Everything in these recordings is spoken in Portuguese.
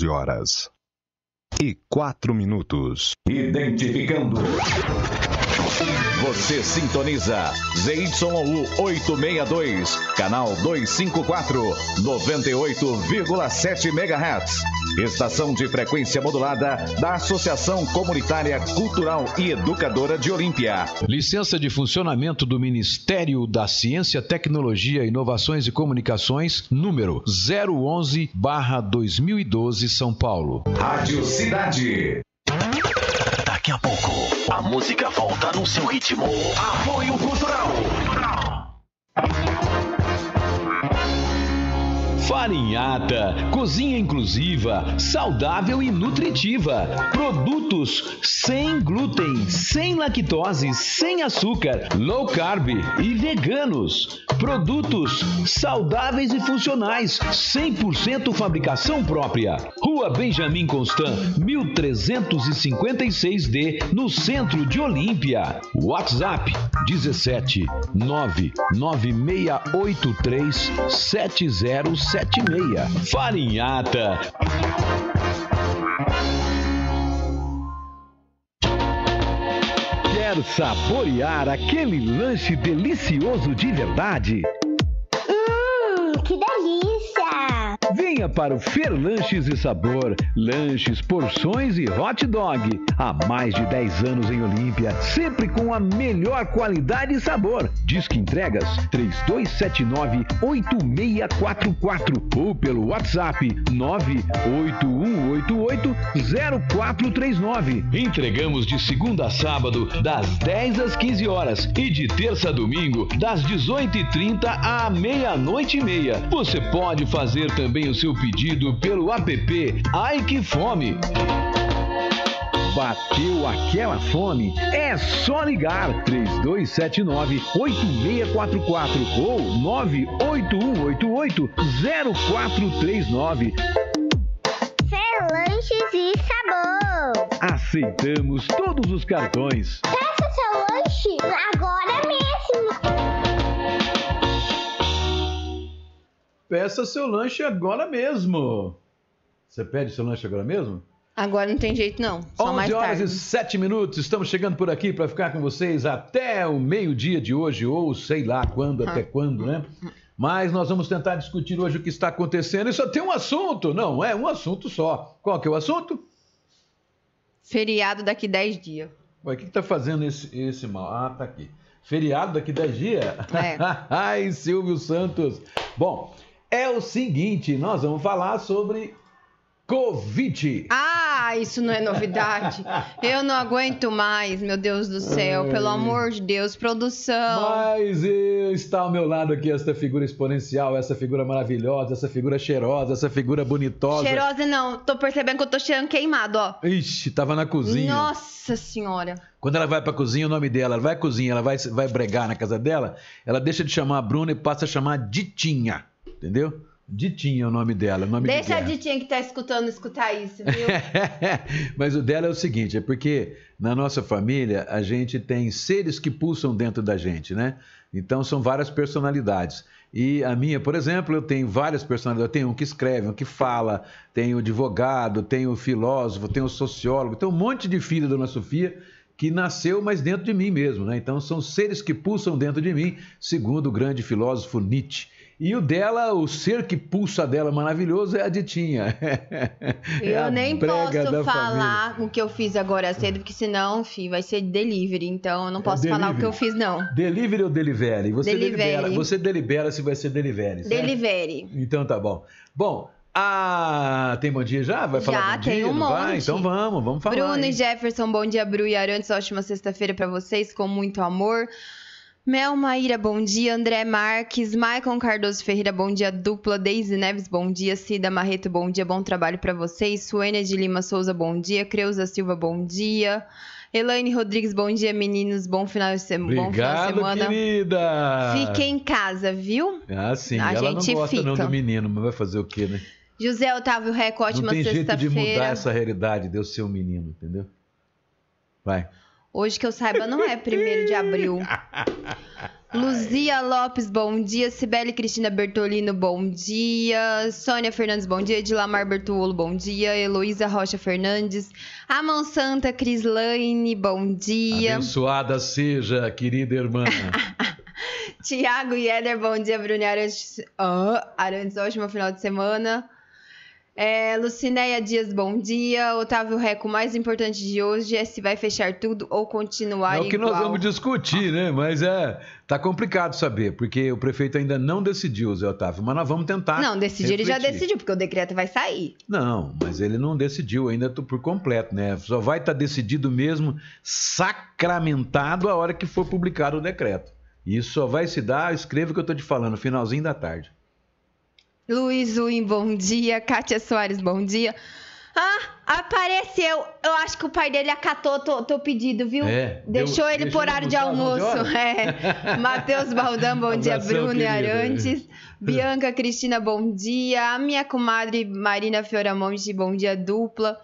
11 horas e 4 minutos. Identificando. Você sintoniza ZYU 862, canal 254, 98,7 MHz. Estação de frequência modulada da Associação Comunitária Cultural e Educadora de Olímpia. Licença de funcionamento do Ministério da Ciência, Tecnologia, Inovações e Comunicações, número 011-2012, São Paulo. Rádio Cidade. Daqui a pouco, a música volta no seu ritmo. Apoio Cultural. Farinhata, cozinha inclusiva, saudável e nutritiva. Produtos sem glúten, sem lactose, sem açúcar, low carb e veganos. Produtos saudáveis e funcionais, 100% fabricação própria. Rua Benjamin Constant, 1356D, no centro de Olímpia. WhatsApp 17 99683 7076. Farinhata. Quer saborear aquele lanche delicioso de verdade? Hum, que delícia! Venha para o Fer Lanches e Sabor. Lanches, porções e hot dog. Há mais de 10 anos em Olímpia, sempre com a melhor qualidade e sabor. Disque entregas 3279-8644 ou pelo WhatsApp 98188-0439. Entregamos de segunda a sábado, das 10 às 15 horas e de terça a domingo, das 18h30 à meia-noite e meia. Você pode fazer também o seu pedido pelo app Ai Que Fome. Bateu aquela fome? É só ligar 3279-8644 ou 98188-0439. Fer Lanches e Sabor. Aceitamos todos os cartões. Peça seu lanche agora mesmo. Peça seu lanche agora mesmo. Você pede seu lanche agora mesmo? Agora não tem jeito não, só 11 mais horas tarde. e 7 minutos, estamos chegando por aqui para ficar com vocês até o meio-dia de hoje, ou sei lá quando, Ah. até quando, né? Mas nós vamos tentar discutir hoje o que está acontecendo e só tem um assunto, não é um assunto só. Qual que é o assunto? Feriado daqui 10 dias. Ué, o que está fazendo esse, esse mal? Ah, tá aqui. Feriado daqui 10 dias? É. Ai, Silvio Santos. Bom, é o seguinte, nós vamos falar sobre Covid. Ah, isso não é novidade. Eu não aguento mais, meu Deus do céu. Pelo amor de Deus, produção. Mas está ao meu lado aqui essa figura exponencial, essa figura maravilhosa, essa figura cheirosa, essa figura bonitosa. Cheirosa não, tô percebendo que eu tô cheirando queimado, ó. Ixi, tava na cozinha. Nossa senhora. Quando ela vai pra cozinha, o nome dela, ela vai à cozinha, ela vai, vai bregar na casa dela, ela deixa de chamar a Bruna e passa a chamar Ditinha. Entendeu? Ditinha é o nome dela. o Nome de Deixa a guerra. Ditinha que tá escutando escutar isso, viu? Mas o dela é o seguinte, é porque na nossa família a gente tem seres que pulsam dentro da gente, né? Então são várias personalidades. E a minha, por exemplo, eu tenho várias personalidades. Eu tenho um que escreve, um que fala, tenho advogado, tenho filósofo, tenho sociólogo, tenho um monte de filho da Dona Sofia que nasceu, mas dentro de mim mesmo, né? Então são seres que pulsam dentro de mim, segundo o grande filósofo Nietzsche. E o dela, o ser que pulsa dela maravilhoso é a Ditinha. É a Eu nem brega posso falar o que eu fiz agora cedo, porque senão, fi, vai ser delivery. Então eu não posso falar o que eu delivery. fiz, não. Delivery ou delivery? Você Delivery. delibera, você delibera se vai ser delivery. certo? Delivery. Então tá bom. Bom, ah, tem bom dia já? Vai falar Já, bom tem dia? um não vai? monte. Então vamos, vamos falar. Bruno hein? e Jefferson, bom dia, Bru e Arantes. Ótima sexta-feira pra vocês, com muito amor. Mel Maíra, bom dia. André Marques, Maicon Cardoso Ferreira, bom dia. Dupla, Deise Neves, bom dia. Cida Marreto, bom dia. Bom trabalho pra vocês. Suênia de Lima Souza, bom dia. Creuza Silva, bom dia. Elaine Rodrigues, bom dia, meninos. Bom final de, sema- bom final de Obrigado, semana. querida. Fique em casa, viu? Ah, sim. A Ela não gente gosta não fica. do menino, mas vai fazer o quê, né? José Otávio Reco, não ótima tem jeito de mudar sexta-feira. essa realidade de eu ser um menino, entendeu? Vai. Hoje que eu saiba, não é primeiro de abril. Luzia Lopes, bom dia. Sibeli Cristina Bertolino, bom dia. Sônia Fernandes, bom dia. Dilamar Bertuolo, bom dia. Heloísa Rocha Fernandes. Amon Santa Crislaine, bom dia. Abençoada seja, querida irmã. Tiago Yeder, bom dia. Bruni Arantes, oh, Arantes, ótimo final de semana. É, Lucinéia Dias, bom dia. Otávio Reco, o mais importante de hoje é se vai fechar tudo ou continuar É o que igual. nós vamos discutir, né? Mas é, tá complicado saber, porque o prefeito ainda não decidiu, Zé Otávio, mas nós vamos tentar. Não, decidir ele já decidiu, porque o decreto vai sair. Não, mas ele não decidiu ainda por completo, né? Só vai estar decidido mesmo, sacramentado a hora que for publicado o decreto. Isso só vai se dar, escreva o que eu estou te falando, finalzinho da tarde. Luiz Uim, bom dia. Kátia Soares, bom dia. Ah, apareceu. Eu acho que o pai dele acatou teu teu pedido, viu? É, Deixou deu- ele deixou por horário de almoçar às 11 almoço. É. Matheus Baldão, bom dia. Abração, Bruno querido. Arantes. Bianca Cristina, bom dia. A minha comadre Marina Fioramonte, bom dia dupla.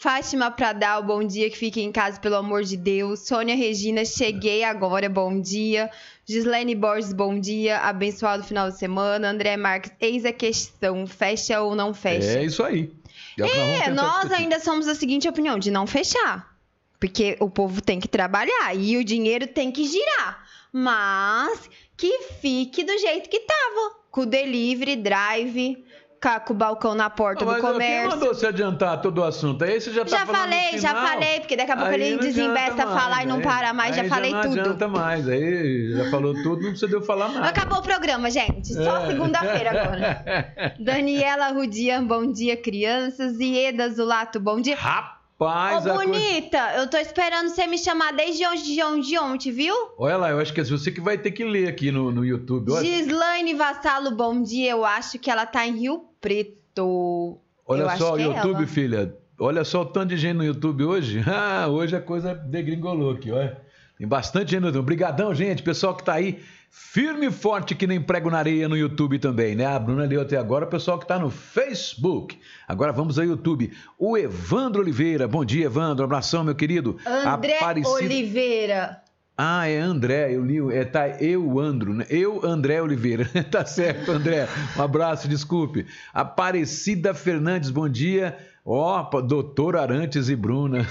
Fátima Pradal, bom dia, que fique em casa, pelo amor de Deus. Sônia Regina, cheguei agora, bom dia. Gislaine Borges, bom dia. Abençoado final de semana. André Marques, eis a questão: fecha ou não fecha? É isso aí. É, vamos É, nós ainda somos da seguinte opinião, de não fechar. Porque o povo tem que trabalhar e o dinheiro tem que girar. Mas que fique do jeito que tava. Com o delivery, drive, ca- com o balcão na porta Mas do quem comércio. mandou você adiantar todo o assunto? Aí você já tá Já falei, já falei, porque daqui a pouco Aí ele não desinvesta adianta a falar mais, e não aí- para mais. Já aí falei não tudo. adianta mais. Aí já falou tudo, não precisa de eu falar nada. Acabou o programa, gente. Só É. segunda-feira agora. Daniela Rudian, bom dia, crianças. Ieda Zulato, bom dia. Rapaz, Ô, a coisa- bonita, eu tô esperando você me chamar desde ontem, de ontem, de ontem, viu? Olha lá, eu acho que é você que vai ter que ler aqui no, no YouTube. Olha, Gislaine Vassalo, bom dia. Eu acho que ela tá em Rio Preto. olha eu só é YouTube, ela. filha. Olha só o tanto de gente no YouTube hoje. Ah, hoje a coisa degringolou aqui, olha. Tem bastante gente no YouTube. Obrigadão, gente. Pessoal que tá aí firme e forte que nem prego na areia no YouTube também, né? A Bruna leu até agora. O pessoal que tá no Facebook. Agora vamos ao YouTube. O Evandro Oliveira. Bom dia, Evandro. Abração, meu querido. André Aparecido- Oliveira. Ah, é André, eu li, é, tá, eu, Andro, né? Eu, André Oliveira. tá certo, André. Um abraço, desculpe. Aparecida Fernandes, bom dia. Ó, pa- doutor Arantes e Bruna.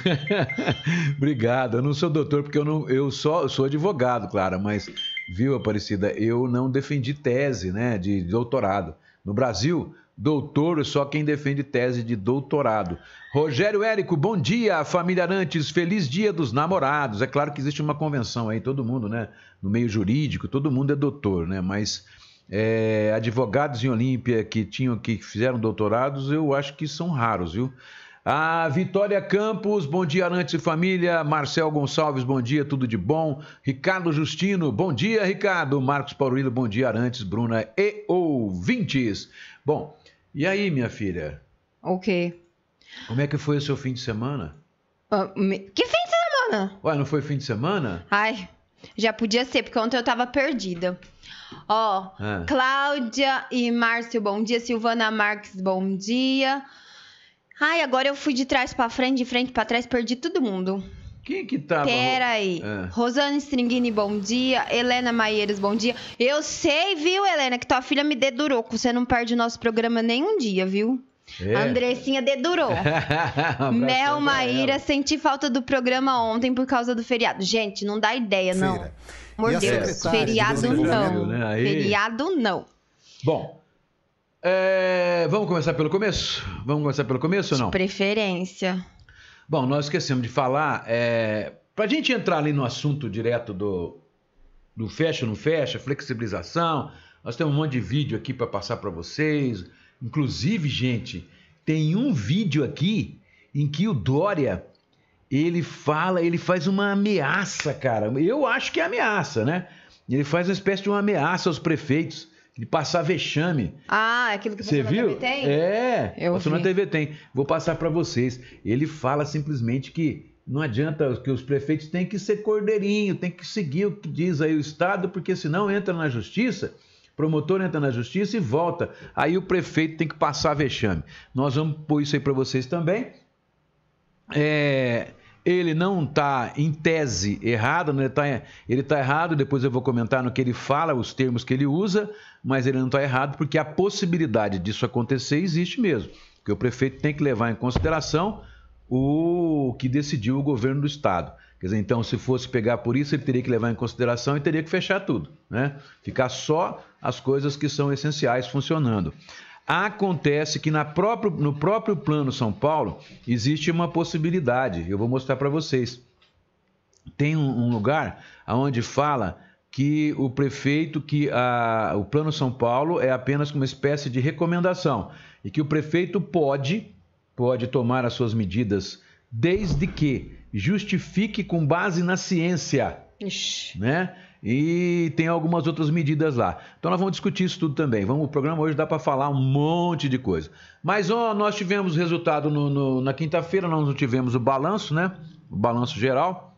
Obrigado. Eu não sou doutor porque eu, não, eu só eu sou advogado, claro, mas, viu, Aparecida, eu não defendi tese, né, de doutorado. No Brasil, doutor é só quem defende tese de doutorado. Rogério Érico, bom dia, família Arantes, feliz dia dos namorados. É claro que existe uma convenção aí, todo mundo, né, no meio jurídico, todo mundo é doutor, né, mas é, advogados em Olímpia que tinham que fizeram doutorados, eu acho que são raros, viu? A Vitória Campos, bom dia, Arantes e família. Marcel Gonçalves, bom dia, tudo de bom. Ricardo Justino, bom dia, Ricardo. Marcos Paulino, bom dia, Arantes, Bruna e ouvintes. Bom, e aí, minha filha? O quê? Como é que foi o seu fim de semana? Ah, me- Que fim de semana? Ué, não foi fim de semana? Ai, já podia ser, porque ontem eu tava perdida. Ó, Ah. Cláudia e Márcio, bom dia. Silvana Marques, bom dia. Ai, agora eu fui de trás pra frente, de frente pra trás, perdi todo mundo. Quem que tava? Peraí. É. Rosane Stringini, bom dia. Helena Maieiras, bom dia. Eu sei, viu, Helena, que tua filha me dedurou, que você não perde o nosso programa nem um dia, viu? É. Andressinha dedurou. Abração Mel Maíra, ela. senti falta do programa ontem por causa do feriado. Gente, não dá ideia, não. Amor Deus, feriado não. né? Aí. Feriado não. Bom, é, vamos começar pelo começo? Vamos começar pelo começo ou não? Preferência. Bom, nós esquecemos de falar, é, para a gente entrar ali no assunto direto do, do fecha ou não fecha, flexibilização, nós temos um monte de vídeo aqui para passar para vocês. Inclusive, gente, tem um vídeo aqui em que o Dória ele fala, ele faz uma ameaça, cara. Eu acho que é ameaça, né? Ele faz uma espécie de uma ameaça aos prefeitos de passar vexame. Ah, aquilo que Você na viu? TV tem? É, Eu passou na vi. TV tem. Vou passar para vocês. Ele fala simplesmente que não adianta que os prefeitos têm que ser cordeirinho, tem que seguir o que diz aí o Estado, porque senão entra na justiça, promotor entra na justiça e volta. Aí o prefeito tem que passar vexame. Nós vamos pôr isso aí para vocês também. É, ele não está, em tese, errado, né? ele está tá errado, depois eu vou comentar no que ele fala, os termos que ele usa, mas ele não está errado porque a possibilidade disso acontecer existe mesmo. Porque o prefeito tem que levar em consideração o que decidiu o governo do estado. Quer dizer, então, se fosse pegar por isso, ele teria que levar em consideração e teria que fechar tudo, né? Ficar só as coisas que são essenciais funcionando. Acontece que na próprio, no próprio Plano São Paulo existe uma possibilidade, eu vou mostrar para vocês. Tem um, um lugar onde fala que o prefeito, que a, o Plano São Paulo é apenas uma espécie de recomendação e que o prefeito pode, pode tomar as suas medidas desde que justifique com base na ciência, Ixi. né? E tem algumas outras medidas lá. Então nós vamos discutir isso tudo também. Vamos, o programa hoje dá para falar um monte de coisa. Mas ó, nós tivemos resultado no, no, na quinta-feira, nós não tivemos o balanço, né? O balanço geral.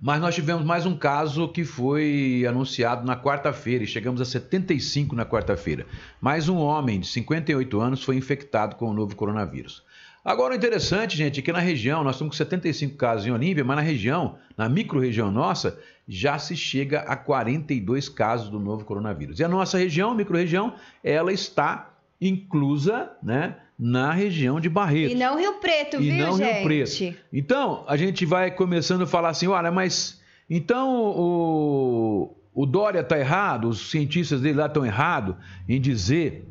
Mas nós tivemos mais um caso que foi anunciado na quarta-feira e chegamos a 75 na quarta-feira. Mais um homem de 58 anos foi infectado com o novo coronavírus. Agora, o interessante, gente, é que na região, nós estamos com 75 casos em Olímpia, mas na região, na micro-região nossa, já se chega a 42 casos do novo coronavírus. E a nossa região, micro-região, ela está inclusa, né, na região de Barretos. E não Rio Preto, E viu, não gente? Rio Preto. Então, a gente vai começando a falar assim, olha, mas então o, o Dória está errado, os cientistas dele lá estão errados em dizer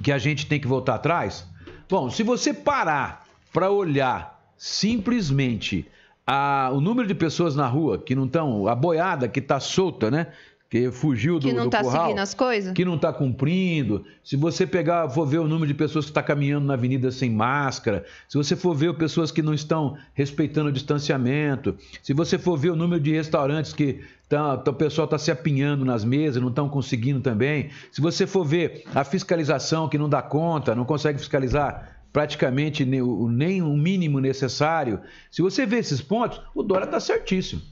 que a gente tem que voltar atrás? Bom, se você parar para olhar simplesmente a- o número de pessoas na rua que não estão, a boiada que está solta, né? Que fugiu do, Que não do tá curral, seguindo as coisas? que não está cumprindo, se você pegar, for ver o número de pessoas que está caminhando na avenida sem máscara, se você for ver pessoas que não estão respeitando o distanciamento, se você for ver o número de restaurantes que tá, tá- o pessoal está se apinhando nas mesas, não estão conseguindo também, se você for ver a fiscalização que não dá conta, não consegue fiscalizar praticamente o- nem o mínimo necessário, se você ver esses pontos, o Dória está certíssimo.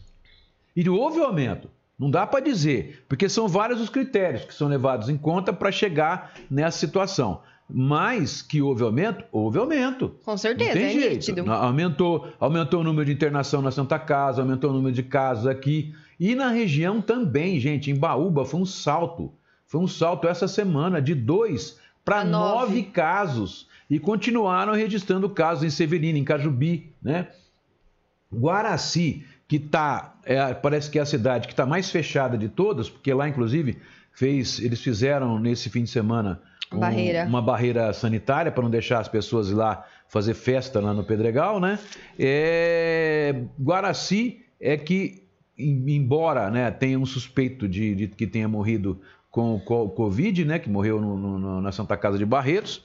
E houve o aumento. Não dá para dizer, porque são vários os critérios que são levados em conta para chegar nessa situação. Mas que houve aumento, houve aumento. Com certeza, Não tem é jeito. nítido. Aumentou, aumentou o número de internação na Santa Casa, aumentou o número de casos aqui. E na região também, gente, em Baúba foi um salto. Foi um salto essa semana de dois para nove. nove casos. E continuaram registrando casos em Severina, em Cajubi, né? Guaraci, que tá, é, parece que é a cidade que está mais fechada de todas, porque lá, inclusive, fez, eles fizeram nesse fim de semana um- Barreira. uma barreira sanitária para não deixar as pessoas ir lá fazer festa lá no Pedregal, né? É, Guaraci é que, em- embora né, tenha um suspeito de, de que tenha morrido com o co- Covid, né? Que morreu no- no- na Santa Casa de Barretos,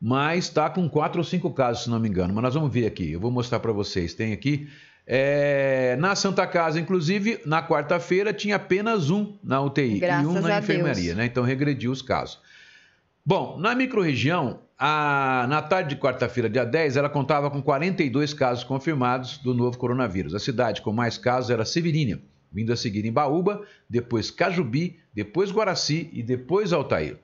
mas está com quatro ou cinco casos, se não me engano. Mas nós vamos ver aqui, eu vou mostrar para vocês. Tem aqui. É, na Santa Casa, inclusive, na quarta-feira tinha apenas um na UTI Graças e um na enfermaria, né? Então regrediu os casos. Bom, na microrregião, a- na tarde de quarta-feira, dia 10, ela contava com 42 casos confirmados do novo coronavírus. A cidade com mais casos era Severina, vindo a seguir em Baúba, depois Cajubi, depois Guaraci e depois Altair.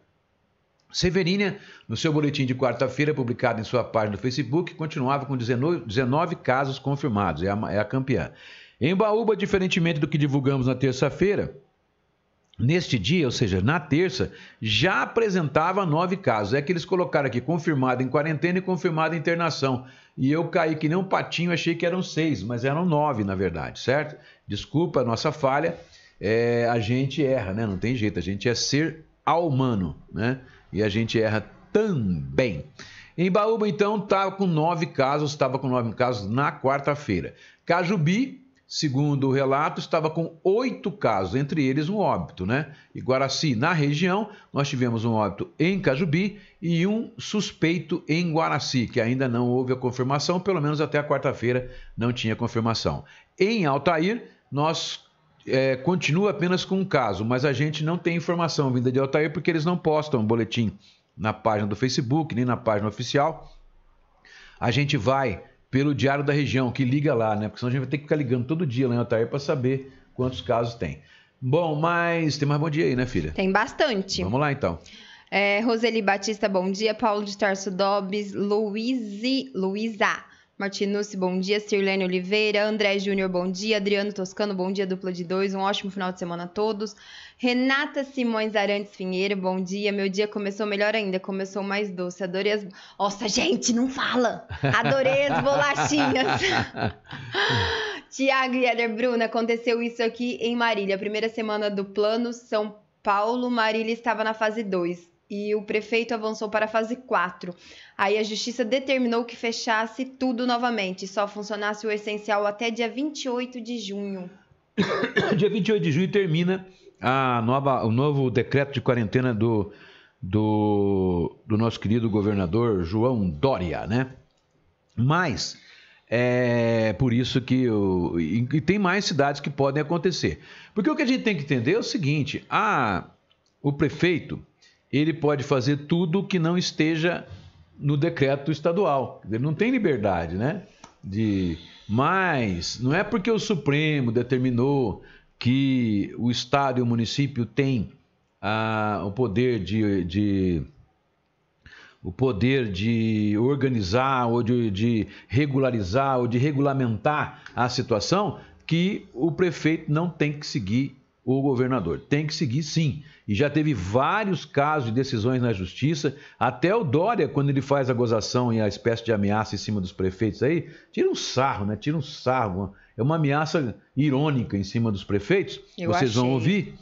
Severina, no seu boletim de quarta-feira, publicado em sua página do Facebook, continuava com 19, 19 casos confirmados, é a, é campeã. Em Baúba, diferentemente do que divulgamos na terça-feira, Neste dia, ou seja, na terça, já apresentava nove casos. É que eles colocaram aqui confirmado em quarentena e confirmado em internação. E eu caí que nem um patinho, achei que eram seis, mas eram nove, na verdade, certo? Desculpa a nossa falha. É, a gente erra, né? Não tem jeito, a gente é ser humano, né? E a gente erra também. Em Baúba, então, estava com nove casos, estava com nove casos na quarta-feira. Cajubi, segundo o relato, estava com oito casos, entre eles um óbito, né? E Guaraci, na região, nós tivemos um óbito em Cajubi e um suspeito em Guaraci, que ainda não houve a confirmação, pelo menos até a quarta-feira não tinha confirmação. Em Altair, nós é, continua apenas com um caso, mas a gente não tem informação vinda de Altair porque eles não postam boletim na página do Facebook, nem na página oficial. A gente vai pelo Diário da Região, que liga lá, né? Porque senão a gente vai ter que ficar ligando todo dia lá em Altair para saber quantos casos tem. Bom, mas tem mais bom dia aí, né, filha? Tem bastante. Vamos lá então. É, Roseli Batista, bom dia. Paulo de Tarso Dobbs, Luíse, Luísa Martinucci, bom dia. Sirlene Oliveira. André Júnior, bom dia. Adriano Toscano, bom dia. Dupla de dois. Um ótimo final de semana a todos. Renata Simões Arantes Pinheiro, bom dia. Meu dia começou melhor ainda, começou mais doce. Adorei as. Nossa, gente, não fala! Adorei as bolachinhas. Tiago e Eder Bruna, aconteceu isso aqui em Marília. Primeira semana do plano São Paulo, Marília estava na fase 2 e o prefeito avançou para a fase 4. Aí a justiça determinou que fechasse tudo novamente, só funcionasse o essencial até dia 28 de junho. Dia 28 de junho termina a nova, o novo decreto de quarentena do, do, do nosso querido governador João Dória, né? Mas é por isso que. O, e, e tem mais cidades que podem acontecer. Porque o que a gente tem que entender é o seguinte: a, o prefeito ele pode fazer tudo que não esteja no decreto estadual. Ele não tem liberdade, né? De, mas não é porque o Supremo determinou que o Estado e o município têm ah, o poder de, de o poder de organizar ou de, de, regularizar ou de regulamentar a situação, que o prefeito não tem que seguir o governador. Tem que seguir sim. E já teve vários casos de decisões na justiça. Até o Dória, quando ele faz a gozação e a espécie de ameaça em cima dos prefeitos aí, tira um sarro, né? Tira um sarro. É uma ameaça irônica em cima dos prefeitos. Eu Vocês vão achei. ouvir.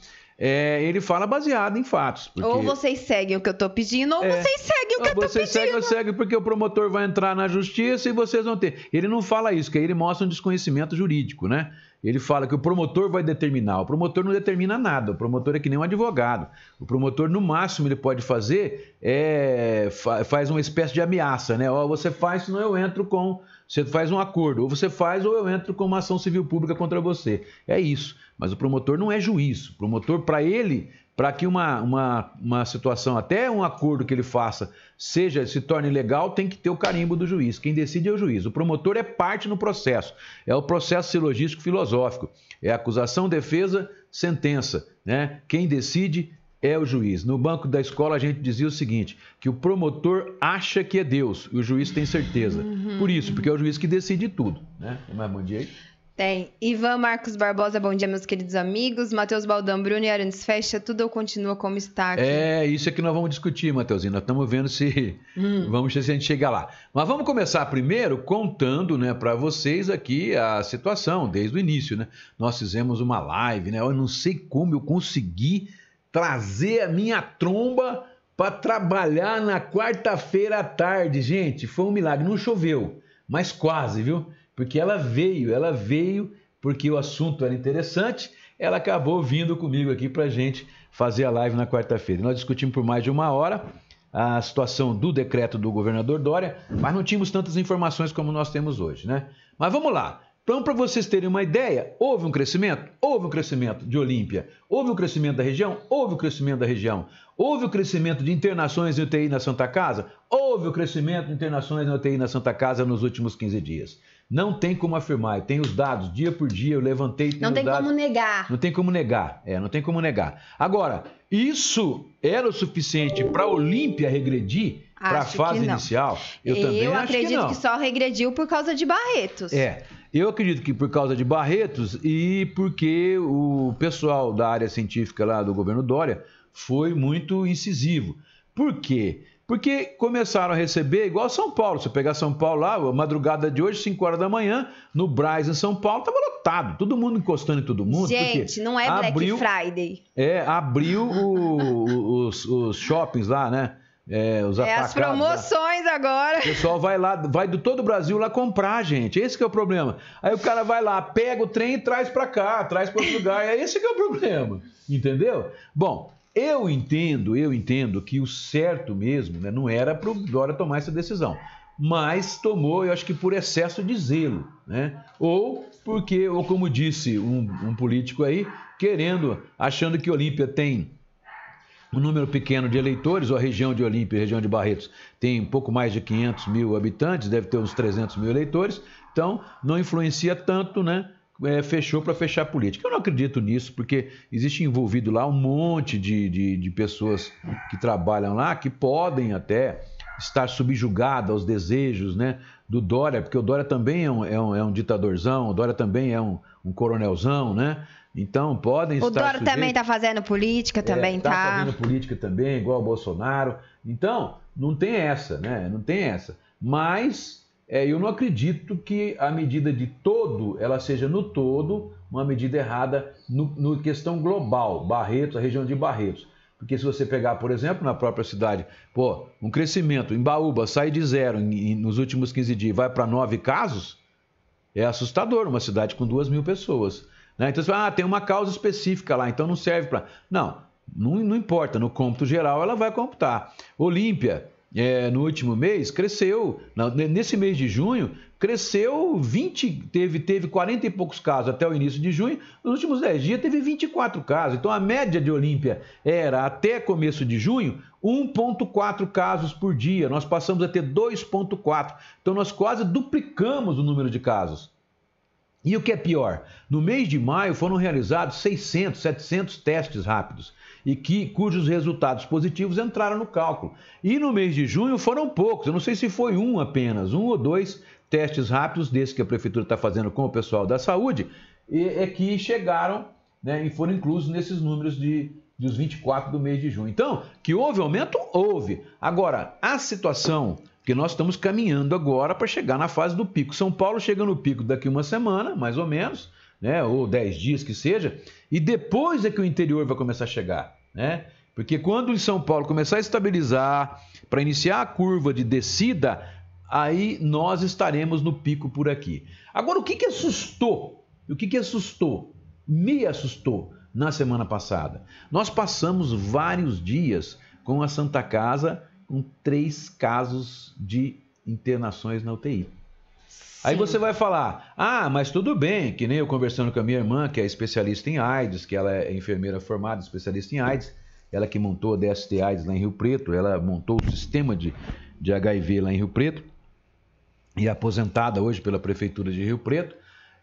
É, ele fala baseado em fatos. porque- Ou vocês seguem o que eu tô pedindo, ou É. vocês seguem o que eu tô você segue, pedindo. segue, porque o promotor vai entrar na justiça e vocês vão ter. Ele não fala isso, que aí ele mostra um desconhecimento jurídico, né? Ele fala que o promotor vai determinar. O promotor não determina nada. O promotor é que nem um advogado. O promotor, no máximo, ele pode fazer é fa- faz uma espécie de ameaça, né? Ó, você faz, senão eu entro com. Você faz um acordo. Ou você faz, ou eu entro com uma ação civil pública contra você. É isso. Mas o promotor não é juiz. O promotor, para ele, para que uma, uma, uma situação, até um acordo que ele faça, seja se torne legal, tem que ter o carimbo do juiz. Quem decide é o juiz. O promotor é parte no processo. É o processo silogístico filosófico. É acusação, defesa, sentença. Né? Quem decide é o juiz. No banco da escola a gente dizia o seguinte: que o promotor acha que é Deus e o juiz tem certeza. Por isso, porque é o juiz que decide tudo. Né? Tem mais bom dia aí? Tem. Ivan Marcos Barbosa, bom dia, meus queridos amigos. Matheus Baldão, Bruno e Arantes Fecha, tudo continua como está aqui. É, isso é que nós vamos discutir, Matheusinho. Nós estamos vendo se vamos ver se a gente chega lá. Mas vamos começar primeiro contando, né, para vocês aqui a situação desde o início, né? Nós fizemos uma live, né? Eu não sei como eu consegui trazer a minha tromba para trabalhar na quarta-feira à tarde, gente. Foi um milagre. Não choveu, mas quase, viu? Porque ela veio, ela veio porque o assunto era interessante. Ela acabou vindo comigo aqui para gente fazer a live na quarta-feira. Nós discutimos por mais de uma hora a situação do decreto do governador Dória, mas não tínhamos tantas informações como nós temos hoje, né? Mas vamos lá. Então, para vocês terem uma ideia, houve um crescimento? Houve um crescimento de Olímpia. Houve um crescimento da região? Houve um crescimento da região. Houve o crescimento de internações em UTI na Santa Casa? Houve o crescimento de internações em UTI na Santa Casa nos últimos 15 dias. Não tem como afirmar, e tem os dados, dia por dia eu levantei. Não tem dados. como negar. Não tem como negar, é, não tem como negar. Agora, isso era o suficiente para a Olímpia regredir para a Acho que fase não. inicial? Eu, também acho acredito que não. só regrediu por causa de Barretos. É, eu acredito que por causa de Barretos e porque o pessoal da área científica lá do governo Dória foi muito incisivo. Por quê? Porque começaram a receber, igual São Paulo. Se eu pegar São Paulo lá, a madrugada de hoje, 5 horas da manhã, no Braz, em São Paulo, estava lotado. Todo mundo encostando em todo mundo. Gente, não é Black abriu, Friday. É, abriu o- os, os shoppings lá, né? É, os É as lá. promoções agora. O pessoal vai lá, vai do todo o Brasil lá comprar, gente. Esse que é o problema. Aí o cara vai lá, pega o trem e traz pra cá, traz para outro lugar. É esse que é o problema. Entendeu? Bom, eu entendo, eu entendo que o certo mesmo, né, não era pro Dória tomar essa decisão. Mas tomou, eu acho que por excesso de zelo, né? Ou porque, ou como disse um, um político aí, querendo, achando que Olímpia tem um número pequeno de eleitores, ou a região de Olímpia, a região de Barretos, tem um pouco mais de 500 mil habitantes, deve ter uns 300 mil eleitores, então não influencia tanto, né? É, fechou para fechar a política. Eu não acredito nisso, porque existe envolvido lá um monte de, de, de pessoas que trabalham lá que podem até estar subjugada aos desejos né, do Dória, porque o Dória também é um, é um, é um ditadorzão, o Dória também é um, um coronelzão, né? Então podem O estar Dória sujeitos- também tá fazendo política, também é, tá tá. fazendo política também, igual o Bolsonaro. Então, não tem essa, né? Não tem essa. Mas é, eu não acredito que a medida de todo, ela seja no todo uma medida errada no, no questão global, Barretos, a região de Barretos. Porque se você pegar, por exemplo, na própria cidade, pô, um crescimento em Baúba sai de zero em- em- nos últimos 15 dias e vai para nove casos, é assustador uma cidade com duas mil pessoas. Né? Então você fala, ah, tem uma causa específica lá, então não serve para. Não, não, não importa, no cômputo geral ela vai computar. Olímpia, é, no último mês, cresceu, nesse mês de junho, cresceu 20, teve, teve 40 e poucos casos até o início de junho, nos últimos 10 dias teve 24 casos. Então a média de Olímpia era, até começo de junho, 1,4 casos por dia. Nós passamos a ter 2,4. Então nós quase duplicamos o número de casos. E o que é pior, no mês de maio foram realizados 600, 700 testes rápidos e que cujos resultados positivos entraram no cálculo. E no mês de junho foram poucos, eu não sei se foi um apenas, um ou dois testes rápidos desses que a prefeitura está fazendo com o pessoal da saúde, e, é que chegaram né, e foram inclusos nesses números de dos 24 do mês de junho. Então, que houve aumento, houve. Agora, a situação que nós estamos caminhando agora para chegar na fase do pico. São Paulo chega no pico daqui uma semana, mais ou menos, né, ou 10 dias que seja, e depois é que o interior vai começar a chegar, né? Porque quando São Paulo começar a estabilizar, para iniciar a curva de descida, aí nós estaremos no pico por aqui. Agora, o que, que assustou? O que, que assustou? Me assustou na semana passada. Nós passamos vários dias com a Santa Casa com três casos de internações na UTI. Aí você vai falar, ah, mas tudo bem, que nem eu conversando com a minha irmã, que é especialista em AIDS, que ela é enfermeira formada, especialista em AIDS, ela que montou a DST AIDS lá em Rio Preto, ela montou o sistema de, de HIV lá em Rio Preto, e é aposentada hoje pela Prefeitura de Rio Preto,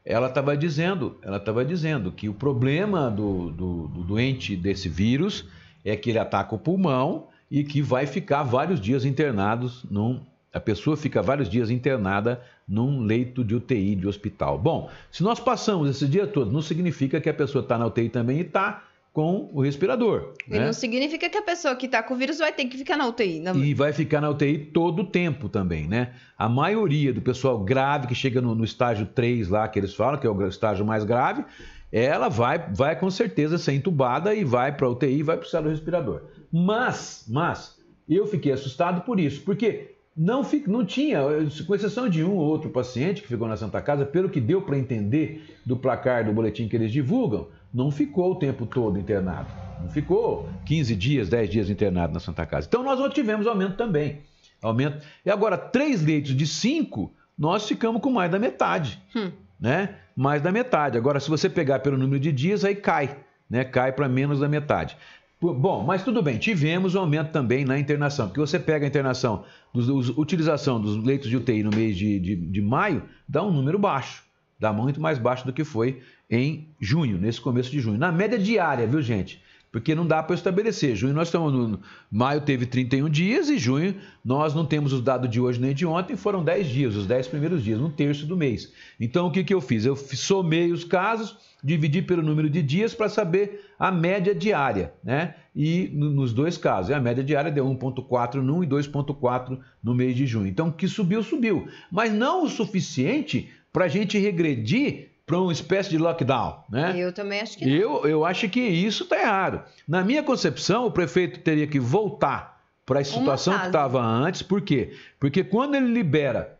ela estava dizendo, ela estava dizendo que o problema do, do, do doente desse vírus é que ele ataca o pulmão e que vai ficar vários dias internados num. A pessoa fica vários dias internada num leito de UTI de hospital. Bom, se nós passamos esse dia todo, não significa que a pessoa está na UTI também e está com o respirador. E né? não significa que a pessoa que tá com o vírus vai ter que ficar na UTI. Não... E vai ficar na UTI todo o tempo também, né? A maioria do pessoal grave que chega no, no estágio 3 lá, que eles falam, que é o estágio mais grave, ela vai, vai com certeza ser entubada e vai para a UTI e vai precisar do respirador. Mas, mas, eu fiquei assustado por isso, porque não, não tinha, com exceção de um ou outro paciente que ficou na Santa Casa, pelo que deu para entender do placar do boletim que eles divulgam, não ficou o tempo todo internado. Não ficou 15 dias, 10 dias internado na Santa Casa. Então nós não tivemos aumento também. Aumento. E agora, três leitos de cinco, nós ficamos com mais da metade. Hum. Né? Mais da metade. Agora, se você pegar pelo número de dias, aí cai. Né? Cai para menos da metade. Bom, mas tudo bem, tivemos um aumento também na internação, porque você pega a internação, dos, os- utilização dos leitos de UTI no mês de, de, de maio, dá um número baixo, dá muito mais baixo do que foi em junho, nesse começo de junho. Na média diária, viu gente? Porque não dá para estabelecer. Junho nós estamos no. Maio teve 31 dias e junho nós não temos os dados de hoje nem de ontem, foram 10 dias, os 10 primeiros dias, um terço do mês. Então o que, que eu fiz? Eu somei os casos, dividi pelo número de dias para saber a média diária, né? E no- nos dois casos, a média diária deu 1,4 num e 2,4 no mês de junho. Então o que subiu, subiu. Mas não o suficiente para a gente regredir para uma espécie de lockdown, né? Eu também acho que não. Eu, eu acho que isso está errado. Na minha concepção, o prefeito teria que voltar para a situação que estava antes. Por quê? Porque quando ele libera,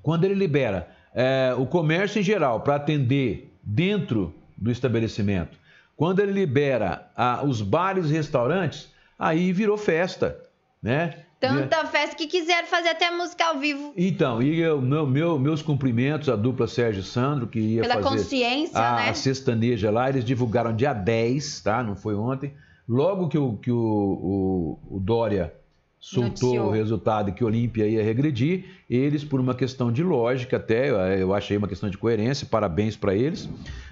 quando ele libera é, o comércio em geral para atender dentro do estabelecimento, quando ele libera ah, os bares e restaurantes, aí virou festa, né? Tanta festa que quiseram fazer até música ao vivo. Então, e eu, meu, meu- meus cumprimentos à dupla Sérgio Sandro, que ia Pela fazer consciência, a, né? a sextaneja lá, eles divulgaram dia 10, tá? Não foi ontem. Logo que o, que o, o, o Dória soltou Noticiou. o resultado que o Olímpia ia regredir, eles, por uma questão de lógica até, eu- eu achei uma questão de coerência, parabéns para eles,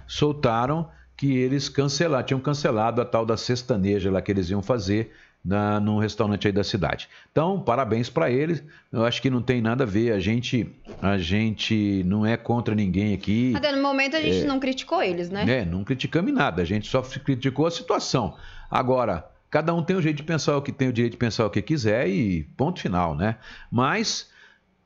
soltaram que eles cancelaram, tinham cancelado a tal da sextaneja lá que eles iam fazer na, num restaurante aí da cidade. Então, parabéns para eles. Eu acho que não tem nada a ver. A gente, a gente não é contra ninguém aqui. Até no momento a gente não criticou eles, né? É, não criticamos nada. A gente só criticou a situação. Agora, cada um tem o jeito de pensar o que tem o direito de pensar o que quiser e ponto final, né? Mas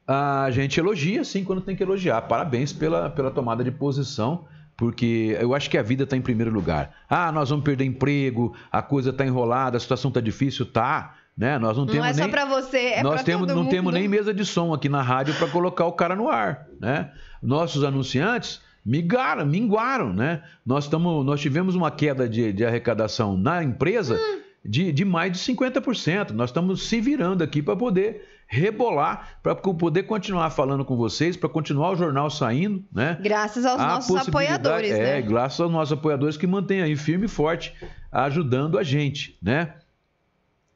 a gente elogia sim quando tem que elogiar. Parabéns pela, pela tomada de posição porque eu acho que a vida está em primeiro lugar. Ah, nós vamos perder emprego, a coisa está enrolada, a situação está difícil, tá? Né? Nós não, Não temos é só nem pra você, é nós pra temos, todo não mundo. temos nem mesa de som aqui na rádio para colocar o cara no ar, né? Nossos anunciantes migaram, minguaram, né? Nós, tamo, nós tivemos uma queda de, de arrecadação na empresa Hum. de, de mais de 50%. Nós estamos se virando aqui para poder rebolar, para poder continuar falando com vocês, para continuar o jornal saindo, né? Graças aos a nossos apoiadores, é, né? graças aos nossos apoiadores que mantêm aí firme e forte, ajudando a gente, né?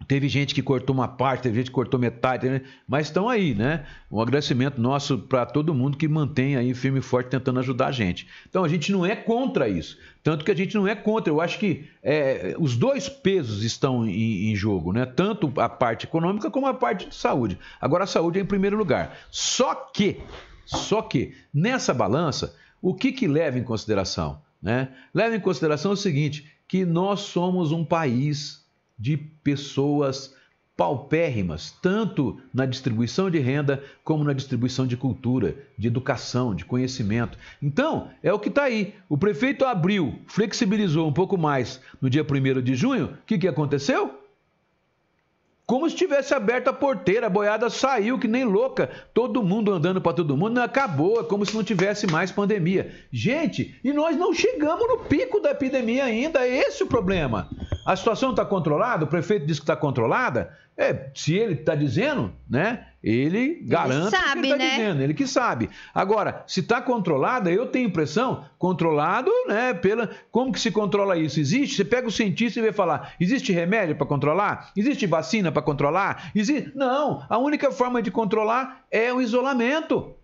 Teve gente que cortou uma parte, teve gente que cortou metade, teve- mas estão aí, né? Um agradecimento nosso para todo mundo que mantém aí firme e forte tentando ajudar a gente. Então a gente não é contra isso, tanto que a gente não é contra. Eu acho que é, os dois pesos estão em, em jogo, né? Tanto a parte econômica como a parte de saúde. Agora a saúde é em primeiro lugar. Só que, só que nessa balança, o que que leva em consideração, né? Leva em consideração o seguinte, que nós somos um país de pessoas paupérrimas, tanto na distribuição de renda como na distribuição de cultura, de educação, de conhecimento. Então, é o que está aí. O prefeito abriu, flexibilizou um pouco mais no dia 1 de junho. O que, que aconteceu? Como se tivesse aberto a porteira, a boiada saiu que nem louca, todo mundo andando para todo mundo, acabou, é como se não tivesse mais pandemia. Gente, e nós não chegamos no pico da epidemia ainda, é esse o problema. A situação está controlada, o prefeito diz que está controlada, é, se ele está dizendo, né, ele garante o que sabe, ele está né? dizendo, ele que sabe. Agora, se está controlada, eu tenho impressão, controlado, né, pela... Como que se controla isso? Existe? Você pega o cientista e vai falar, existe remédio para controlar? Existe vacina para controlar? Existe... Não, a única forma de controlar é o isolamento.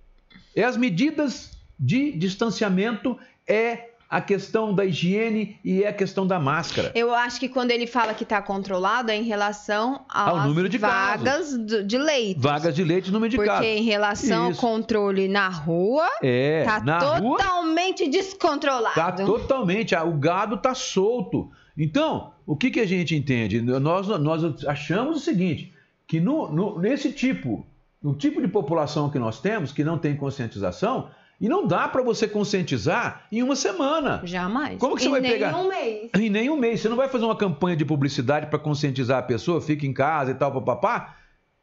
É as medidas de distanciamento, é a questão da higiene e a questão da máscara. Eu acho que quando ele fala que está controlado é em relação Ao número de vagas do- de leite. Vagas de leite, número de Porque casos. em relação Isso. ao controle na rua, É, tá na rua totalmente descontrolado. Tá totalmente, o gado tá solto. Então, o que, que a gente entende? Nós, nós achamos o seguinte, que no, no- nesse tipo, no tipo de população que nós temos, que não tem conscientização, e não dá para você conscientizar em uma semana. Jamais. Como que você Em vai pegar? nenhum mês. Em nenhum mês. Você não vai fazer uma campanha de publicidade para conscientizar a pessoa, fica em casa e tal, papapá,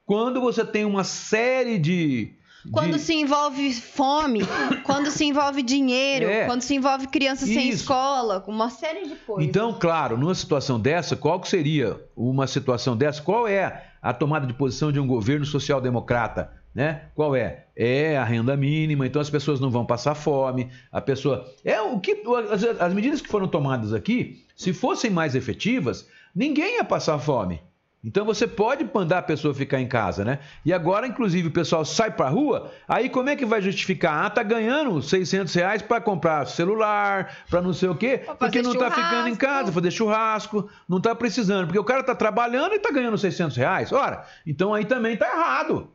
quando você tem uma série de... Quando de- se envolve fome, quando se envolve dinheiro, É. quando se envolve criança sem Isso. escola, uma série de coisas. Então, claro, numa situação dessa, qual que seria uma situação dessa? Qual é a tomada de posição de um governo social-democrata? Né? Qual é? É a renda mínima, então as pessoas não vão passar fome, a pessoa. É o que. As, as medidas que foram tomadas aqui, se fossem mais efetivas, ninguém ia passar fome. Então você pode mandar a pessoa ficar em casa, né? E agora, inclusive, o pessoal sai pra rua, aí como é que vai justificar? Ah, tá ganhando 600 reais para comprar celular, para não sei o quê, Pra porque não tá ficando em casa, fazer churrasco, não tá precisando, porque o cara tá trabalhando e tá ganhando 600 reais. Ora, então aí também tá errado.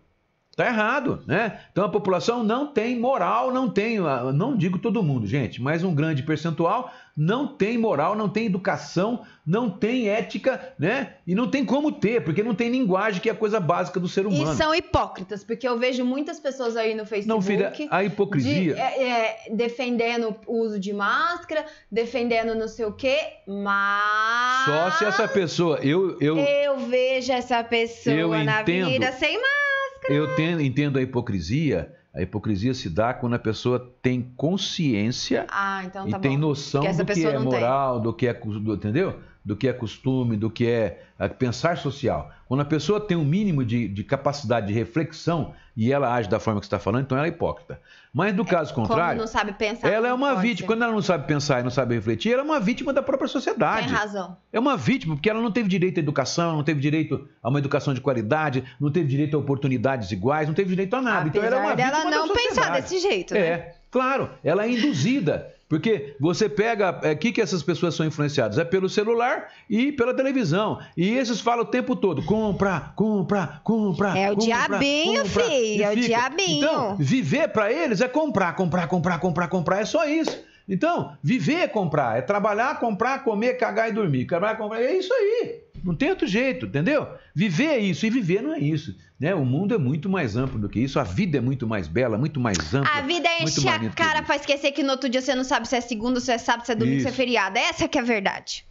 Tá errado, né? Então a população não tem moral, não tem, ah, não digo todo mundo, gente, mas um grande percentual não tem moral, não tem educação, não tem ética, né? E não tem como ter, porque não tem linguagem, que é a coisa básica do ser E humano. são hipócritas, porque eu vejo muitas pessoas aí no Facebook. Não, filha, a hipocrisia. de- é, é, defendendo o uso de máscara, defendendo não sei o quê, mas. Só se essa pessoa, eu, eu, Eu vejo essa pessoa Eu na entendo. avenida sem máscara. Eu ten- entendo a hipocrisia. A hipocrisia se dá quando a pessoa tem consciência Ah, então e tá tem bom. noção Que essa do que é não tem. moral, do que é, do, entendeu? Do que é costume, do que é, é, pensar social. Quando a pessoa tem um mínimo de, de capacidade de reflexão e ela age da forma que você está falando, então ela é hipócrita. Mas no caso Como contrário, não sabe pensar. ela é uma pode vítima. Quando ela não sabe pensar e não sabe refletir, ela é uma vítima da própria sociedade. Tem razão. É uma vítima, porque ela não teve direito à educação, não teve direito a uma educação de qualidade, não teve direito a oportunidades iguais, não teve direito a nada. então ela é uma Apesar dela vítima não da pensar desse jeito, né? É, claro, ela é induzida. Porque você pega. O é, que, que essas pessoas são influenciadas? É pelo celular e pela televisão. E esses falam o tempo todo: compra, compra, compra. É o compra, diabinho, compra, filho. É o diabinho. Então, viver para eles é comprar, comprar, comprar, comprar, comprar. É só isso. Então, viver é comprar, é trabalhar, comprar, comer, cagar e dormir. Trabalhar, comprar, é isso aí. Não tem outro jeito, entendeu? Viver é isso, e viver não é isso. Né? O mundo é muito mais amplo do que isso, a vida é muito mais bela, muito mais ampla. A vida é encher a cara pra esquecer que no outro dia você não sabe se é segunda, se é sábado, se é domingo, isso. se é feriado. Essa que é a verdade.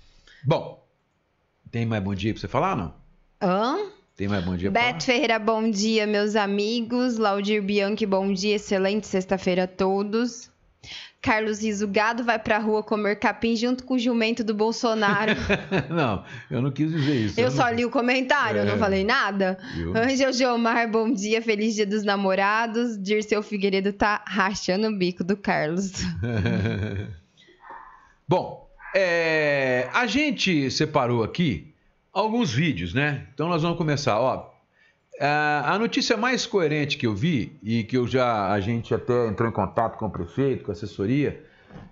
Bom, tem mais bom dia pra você falar, não? Hã? Tem mais bom dia Beto Ferreira, bom dia, meus amigos. Laudir Bianchi, bom dia. Excelente sexta-feira a todos. Carlos Riso, gado vai pra rua comer capim junto com o jumento do Bolsonaro. não, eu não quis dizer isso. Eu, eu só não... li o comentário, é... eu não é. falei nada. Eu... Angel Geomar, bom dia, feliz dia dos namorados. Dirceu Figueiredo tá rachando o bico do Carlos. bom, é... a gente separou aqui alguns vídeos, né? Então nós vamos começar, ó. A notícia mais coerente que eu vi, e que eu já a gente até entrou em contato com o prefeito, com a assessoria,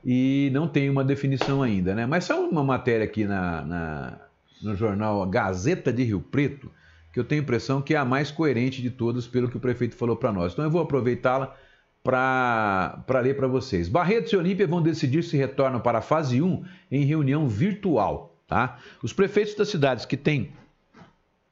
e não tem uma definição ainda, né? Mas só uma matéria aqui na, na, no jornal Gazeta de Rio Preto, que eu tenho a impressão que é a mais coerente de todas, pelo que o prefeito falou para nós. Então eu vou aproveitá-la para ler para vocês. Barretos e Olímpia vão decidir se retornam para a fase 1 em reunião virtual. Tá? Os prefeitos das cidades que têm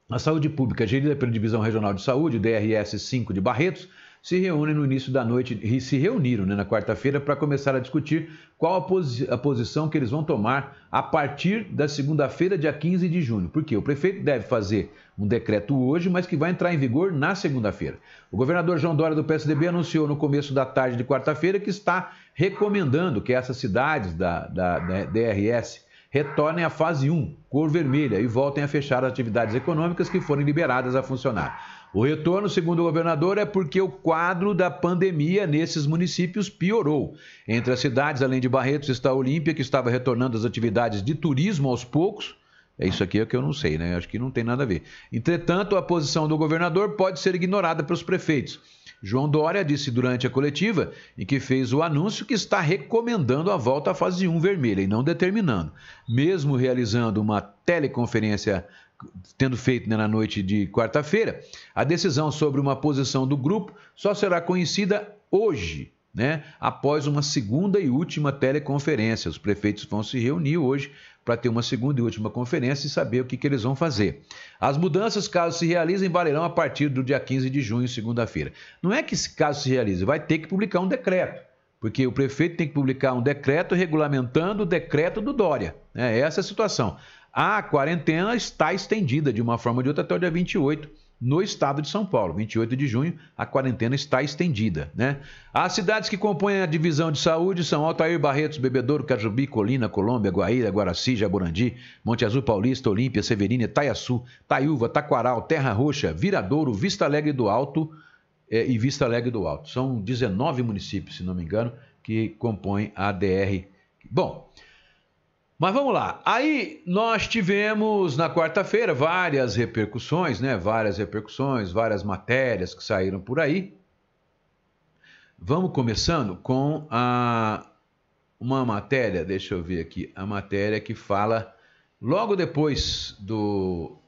a saúde pública, gerida pela Divisão Regional de Saúde, DRS 5 de Barretos, se reúnem no início da noite e se reuniram né, na quarta-feira para começar a discutir qual a, posi a, posição que eles vão tomar a partir da segunda-feira, dia 15 de junho. Porque o prefeito deve fazer um decreto hoje, mas que vai entrar em vigor na segunda-feira. O governador João Dória do PSDB anunciou no começo da tarde de quarta-feira que está recomendando que essas cidades da, da, da DRS retornem à fase 1, cor vermelha, e voltem a fechar as atividades econômicas que forem liberadas a funcionar. O retorno, segundo o governador, é porque o quadro da pandemia nesses municípios piorou. Entre as cidades, além de Barretos, está a Olímpia, que estava retornando às atividades de turismo aos poucos. É isso aqui é que eu não sei, né? Acho que não tem nada a ver. Entretanto, a posição do governador pode ser ignorada pelos prefeitos. João Dória disse durante a coletiva em que fez o anúncio que está recomendando a volta à fase 1 vermelha e não determinando. Mesmo realizando uma teleconferência tendo feito né, na noite de quarta-feira, a decisão sobre uma posição do grupo só será conhecida hoje, né, após uma segunda e última teleconferência. Os prefeitos vão se reunir hoje para ter uma segunda e última conferência e saber o que, que eles vão fazer. As mudanças, caso se realizem, valerão a partir do dia 15 de junho, segunda-feira. Não é que, caso se realize, vai ter que publicar um decreto, porque o prefeito tem que publicar um decreto regulamentando o decreto do Dória. Né? Essa é a situação. A quarentena está estendida de uma forma ou de outra até o dia 28 no estado de São Paulo. 28 de junho, a quarentena está estendida. Né? As cidades que compõem a divisão de saúde são Altair, Barretos, Bebedouro, Cajubi, Colina, Colômbia, Guaíra, Guaraci, Jaborandi, Monte Azul Paulista, Olímpia, Severina, Itaiaçu, Taiúva, Taquaral, Terra Roxa, Viradouro, Vista Alegre do Alto eh, e Vista Alegre do Alto. São 19 municípios, se não me engano, que compõem a DR. Bom, mas vamos lá. Aí nós tivemos na quarta-feira várias repercussões, né? Várias repercussões, várias matérias que saíram por aí. Vamos começando com a uma matéria, deixa eu ver aqui, a matéria que fala logo depois do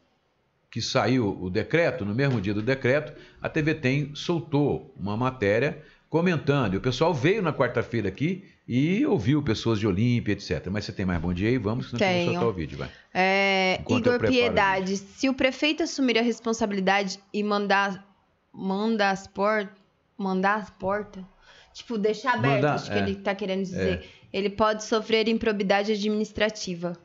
que saiu o decreto, no mesmo dia do decreto, a TV Tem soltou uma matéria comentando. E o pessoal veio na quarta-feira aqui e ouviu pessoas de Olímpia, etc. Mas você tem mais bom dia aí? Vamos, senão Tenho. soltar o vídeo, vai. É, Igor Piedade, se o prefeito assumir a responsabilidade e mandar, mandar as portas, mandar as portas, tipo, deixar aberto, mandar, acho é, que ele está querendo dizer, é. ele pode sofrer improbidade administrativa.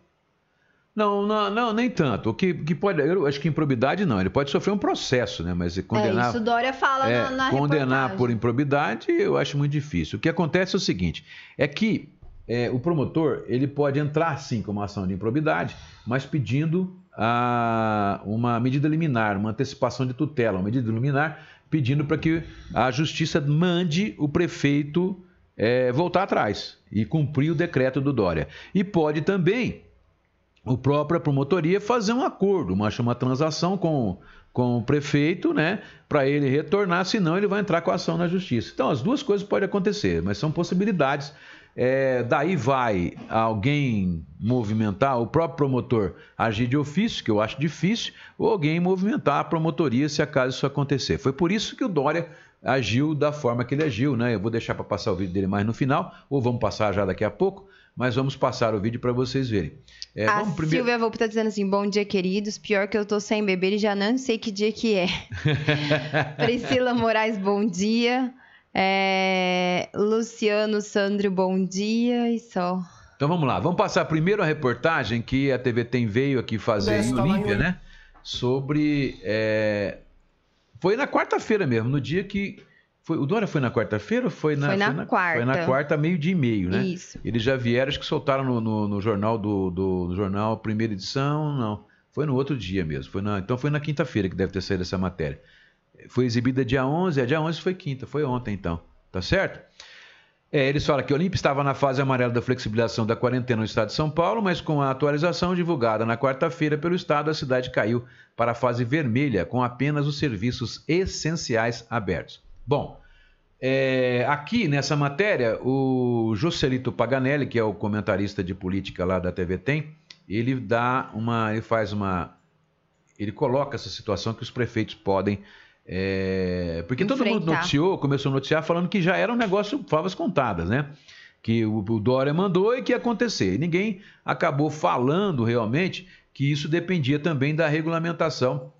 Não, não, não, nem tanto. O que, que pode, eu acho que improbidade não. Ele pode sofrer um processo, né? Mas condenar. É, isso Dória fala é, na, na Condenar reportagem. por improbidade, eu acho muito difícil. O que acontece é o seguinte: é que é, o promotor ele pode entrar sim com uma ação de improbidade, mas pedindo a, uma medida liminar, uma antecipação de tutela, uma medida liminar, pedindo para que a justiça mande o prefeito é, voltar atrás e cumprir o decreto do Dória. E pode também o própria promotoria fazer um acordo, uma, uma transação com, com o prefeito, né, para ele retornar, senão ele vai entrar com a ação na justiça. Então, as duas coisas podem acontecer, mas são possibilidades É, daí vai alguém movimentar, o próprio promotor agir de ofício, que eu acho difícil, ou alguém movimentar a promotoria se acaso isso acontecer. Foi por isso que o Dória agiu da forma que ele agiu, né? Eu vou deixar para passar o vídeo dele mais no final, ou vamos passar já daqui a pouco, mas vamos passar o vídeo para vocês verem. É, a primeiro... Silvia Volpe tá dizendo assim, bom dia, queridos. Pior que eu tô sem beber e já não sei que dia que é. Priscila Moraes, bom dia. É... Luciano Sandro, bom dia e só. Então vamos lá, vamos passar primeiro a reportagem que a TV tem veio aqui fazer em Olímpia, né? Sobre. É... Foi na quarta-feira mesmo, no dia que. Foi, o Dória foi na quarta-feira? Foi na, foi na, foi na quarta. Foi na quarta, meio dia e meio, né? Isso. Eles já vieram, acho que soltaram no, no, no jornal do, do no jornal primeira edição, não. Foi no outro dia mesmo. Foi na, então foi na quinta-feira que deve ter saído essa matéria. Foi exibida dia 11, a dia 11 foi quinta, foi ontem então. Tá certo? É, eles falam que o Olímpia estava na fase amarela da flexibilização da quarentena no estado de São Paulo, mas com a atualização divulgada na quarta-feira pelo estado, a cidade caiu para a fase vermelha, com apenas os serviços essenciais abertos. Bom, é, aqui nessa matéria, o Joselito Paganelli, que é o comentarista de política lá da TV Tem, ele dá uma, ele faz uma, ele coloca essa situação que os prefeitos podem é, porque Enfrentar. todo mundo noticiou, começou a noticiar falando que já era um negócio favas contadas, né? Que o, o Dória mandou e que ia acontecer. E ninguém acabou falando realmente que isso dependia também da regulamentação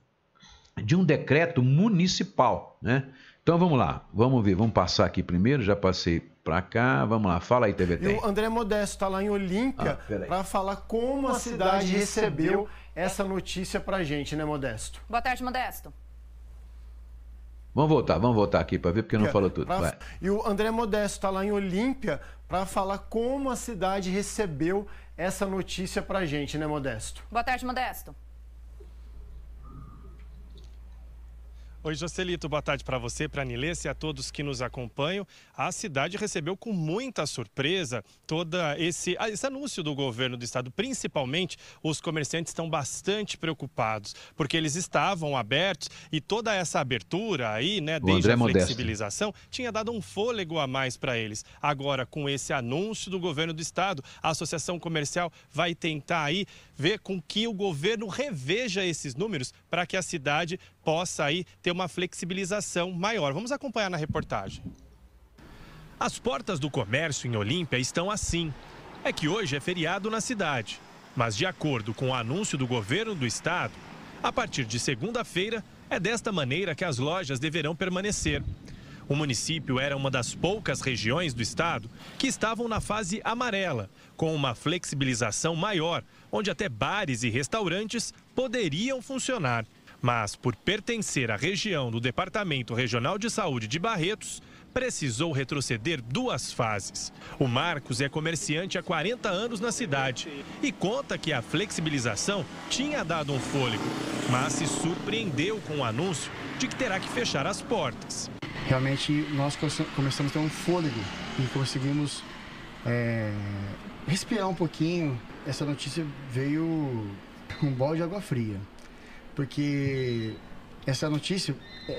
de um decreto municipal, né? Então vamos lá, vamos ver, vamos passar aqui primeiro, já passei para cá, vamos lá, fala aí, TVT. E o André Modesto está lá em Olímpia ah, para falar como a cidade recebeu essa notícia para gente, né, Modesto? Boa tarde, Modesto. Vamos voltar, vamos voltar aqui para ver, porque não falou tudo. Pra... E o André Modesto está lá em Olímpia para falar como a cidade recebeu essa notícia para a gente, né, Modesto? Boa tarde, Modesto. Oi, Jocelito, boa tarde para você, para a Nilesse e a todos que nos acompanham. A cidade recebeu com muita surpresa todo esse, ah, esse anúncio do governo do estado. Principalmente, os comerciantes estão bastante preocupados, porque eles estavam abertos e toda essa abertura aí, né, desde a flexibilização, Modesto. tinha dado um fôlego a mais para eles. Agora, com esse anúncio do governo do estado, a Associação Comercial vai tentar aí ver com que o governo reveja esses números para que a cidade possa aí ter uma flexibilização maior. Vamos acompanhar na reportagem. As portas do comércio em Olímpia estão assim. É que hoje é feriado na cidade. Mas, de acordo com o anúncio do governo do estado, a partir de segunda-feira, é desta maneira que as lojas deverão permanecer. O município era uma das poucas regiões do estado que estavam na fase amarela, com uma flexibilização maior, onde até bares e restaurantes poderiam funcionar. Mas, por pertencer à região do Departamento Regional de Saúde de Barretos, precisou retroceder duas fases. O Marcos é comerciante há 40 anos na cidade e conta que a flexibilização tinha dado um fôlego, mas se surpreendeu com o anúncio de que terá que fechar as portas. Realmente, nós começamos a ter um fôlego e conseguimos é, respirar um pouquinho. Essa notícia veio um balde de água fria porque essa notícia é,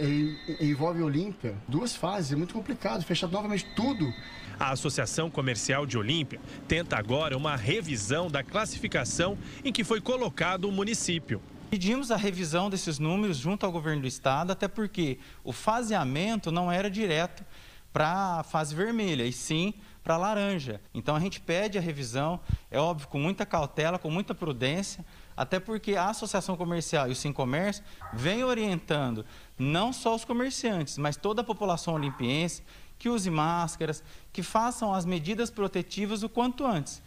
é, envolve Olímpia, duas fases, é muito complicado, fechar novamente tudo. A Associação Comercial de Olímpia tenta agora uma revisão da classificação em que foi colocado o município. Pedimos a revisão desses números junto ao governo do estado, até porque o faseamento não era direto para a fase vermelha, e sim para a laranja. Então a gente pede a revisão, é óbvio, com muita cautela, com muita prudência, até porque a Associação Comercial e o Sim Comércio vem orientando não só os comerciantes, mas toda a população olimpiense que use máscaras, que façam as medidas protetivas o quanto antes.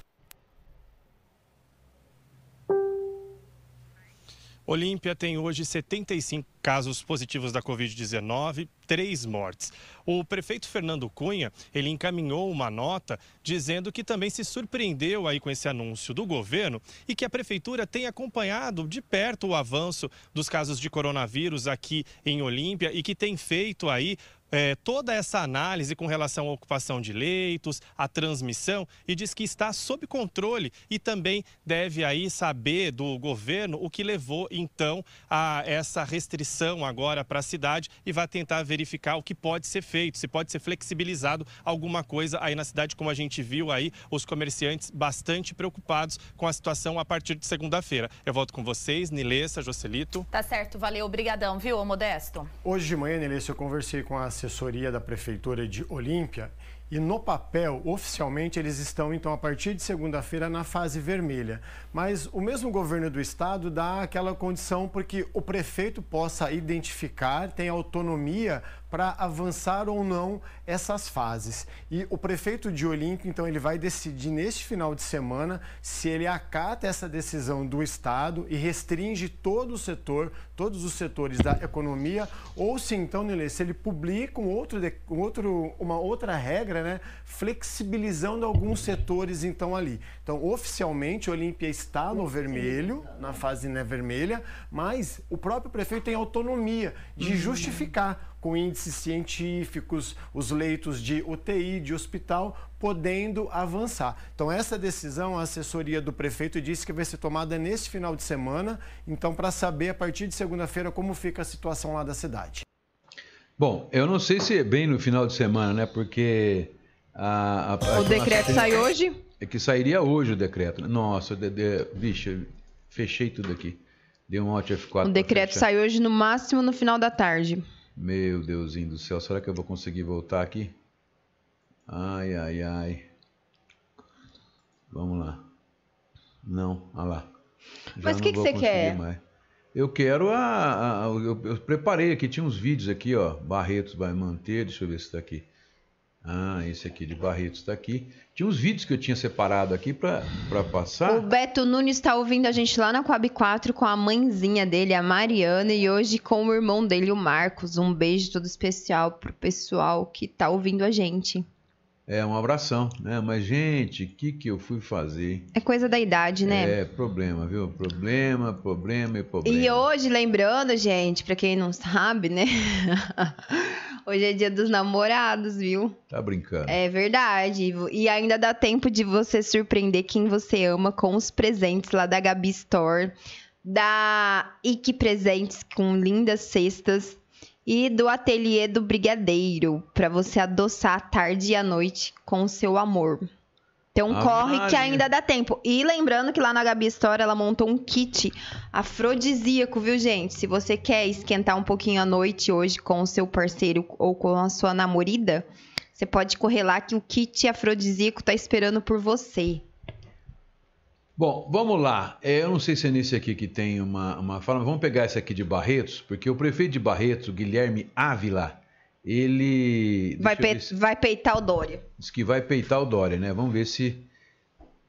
Olímpia tem hoje 75 casos positivos da Covid-19, três mortes. O prefeito Fernando Cunha, ele encaminhou uma nota dizendo que também se surpreendeu aí com esse anúncio do governo e que a prefeitura tem acompanhado de perto o avanço dos casos de coronavírus aqui em Olímpia e que tem feito aí é, toda essa análise com relação à ocupação de leitos, à transmissão, e diz que está sob controle e também deve aí saber do governo o que levou então a essa restrição agora para a cidade e vai tentar verificar o que pode ser feito, se pode ser flexibilizado alguma coisa aí na cidade, como a gente viu aí, os comerciantes bastante preocupados com a situação a partir de segunda-feira. Eu volto com vocês, Nilessa, Jocelito. Tá certo, valeu, obrigadão, viu, Modesto? Hoje de manhã, Nilessa, eu conversei com a assessoria da Prefeitura de Olímpia e no papel, oficialmente, eles estão, então, a partir de segunda-feira na fase vermelha. Mas o mesmo governo do estado dá aquela condição porque o prefeito possa identificar, tem autonomia para avançar ou não essas fases. E o prefeito de Olímpia, então, ele vai decidir neste final de semana se ele acata essa decisão do Estado e restringe todo o setor, todos os setores da economia, ou se então, Nele, se ele publica um outro, um outro, uma outra regra, né, flexibilizando alguns setores, então, ali. Então, oficialmente, Olímpia está no vermelho, na fase né, vermelha, mas o próprio prefeito tem autonomia de justificar com índices científicos, os leitos de UTI, de hospital, podendo avançar. Então, essa decisão, a assessoria do prefeito disse que vai ser tomada neste final de semana, então, para saber a partir de segunda-feira como fica a situação lá da cidade. Bom, eu não sei se é bem no final de semana, né? Porque a, a, o decreto sai hoje? É que sairia hoje o decreto. Né? Nossa, de, de, vixe, fechei tudo aqui. Deu um Alt F4. O decreto sai hoje no máximo no final da tarde. Meu Deusinho do céu, será que eu vou conseguir voltar aqui? Ai, ai, ai. Vamos lá. Não, olha lá. Já Mas o que, que você quer? Mais. Eu quero a. a eu, eu, preparei aqui, tinha uns vídeos aqui, ó. Barretos vai manter, deixa eu ver se está aqui. Ah, esse aqui de Barretos está aqui. Tinha uns vídeos que eu tinha separado aqui para passar. O Beto Nunes está ouvindo a gente lá na Coab 4 com a mãezinha dele, a Mariana, e hoje com o irmão dele, o Marcos. Um beijo todo especial pro pessoal que está ouvindo a gente. É, um abração, né? Mas, gente, o que, que eu fui fazer? É coisa da idade, né? É, problema, viu? Problema, problema e problema. E hoje, lembrando, gente, para quem não sabe, né? hoje é dia dos namorados, viu? Tá brincando. É verdade. E ainda dá tempo de você surpreender quem você ama com os presentes lá da Gabi Store, da Ike Presentes com lindas cestas e do ateliê do brigadeiro, para você adoçar a tarde e a noite com o seu amor. Então ah, corre que ainda dá tempo. E lembrando que lá na Gabi Store ela montou um kit afrodisíaco, viu, gente? Se você quer esquentar um pouquinho a noite hoje com o seu parceiro ou com a sua namorada, você pode correr lá que o kit afrodisíaco tá esperando por você. Bom, vamos lá. É, eu não sei se é nesse aqui que tem uma, uma fala, vamos pegar esse aqui de Barretos, porque o prefeito de Barretos, Guilherme Ávila, ele. Vai, pe se... vai peitar o Dória. Diz que vai peitar o Dória, né? Vamos ver se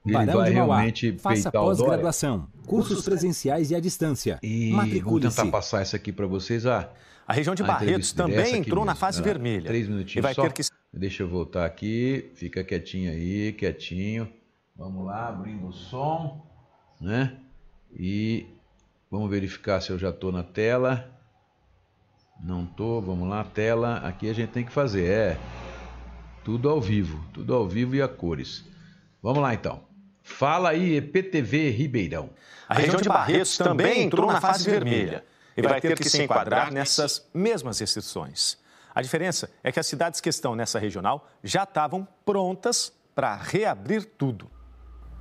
ele Barão vai realmente Mauá. Faça pós-graduação, cursos presenciais e à distância. E vou tentar passar essa aqui para vocês. Ah, a região de Barretos também entrou na fase vermelha. Três minutinhos e vai só. Ter que... Deixa eu voltar aqui. Fica quietinho aí, quietinho. Vamos lá, abrindo o som, né? E vamos verificar se eu já estou na tela. Não estou, vamos lá, tela. Aqui a gente tem que fazer, é tudo ao vivo, tudo ao vivo e a cores. Vamos lá então. Fala aí, EPTV Ribeirão. A região de Barretos também entrou na fase vermelha e vai ter que se enquadrar nessas mesmas restrições. A diferença é que as cidades que estão nessa regional já estavam prontas para reabrir tudo.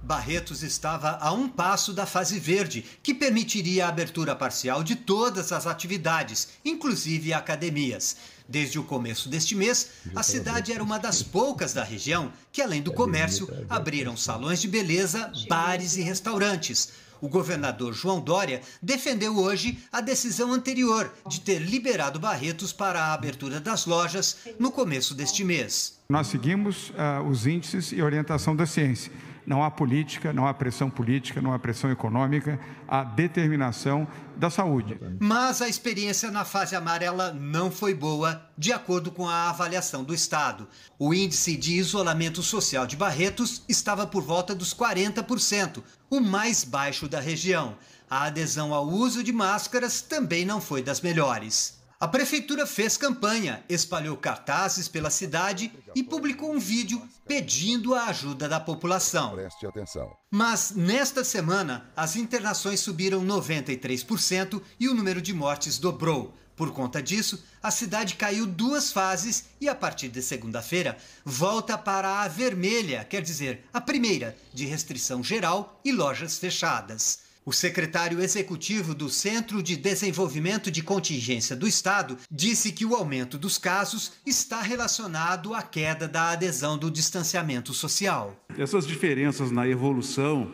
Barretos estava a um passo da fase verde, que permitiria a abertura parcial de todas as atividades, inclusive academias. Desde o começo deste mês, a cidade era uma das poucas da região que, além do comércio, abriram salões de beleza, bares e restaurantes. O governador João Dória defendeu hoje a decisão anterior de ter liberado Barretos para a abertura das lojas no começo deste mês. Nós seguimos uh, os índices e orientação da ciência não há política, não há pressão política, não há pressão econômica, há determinação da saúde. Mas a experiência na fase amarela não foi boa, de acordo com a avaliação do Estado. O índice de isolamento social de Barretos estava por volta dos 40%, o mais baixo da região. A adesão ao uso de máscaras também não foi das melhores. A prefeitura fez campanha, espalhou cartazes pela cidade e publicou um vídeo pedindo a ajuda da população. Preste atenção. Mas nesta semana, as internações subiram 93% e o número de mortes dobrou. Por conta disso, a cidade caiu duas fases e, a partir de segunda-feira, volta para a vermelha, quer dizer, a primeira, de restrição geral e lojas fechadas. O secretário executivo do Centro de Desenvolvimento de Contingência do Estado disse que o aumento dos casos está relacionado à queda da adesão do distanciamento social. Essas diferenças na evolução,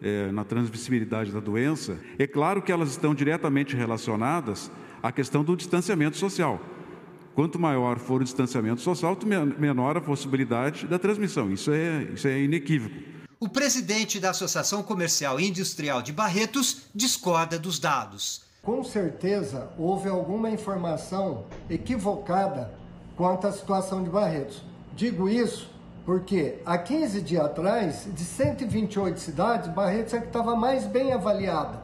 é, na transmissibilidade da doença, é claro que elas estão diretamente relacionadas à questão do distanciamento social. Quanto maior for o distanciamento social, menor a possibilidade da transmissão. Isso é, isso é inequívoco. O presidente da Associação Comercial e Industrial de Barretos discorda dos dados. Com certeza houve alguma informação equivocada quanto à situação de Barretos. Digo isso porque há 15 dias atrás, de 128 cidades, Barretos é que estava mais bem avaliada.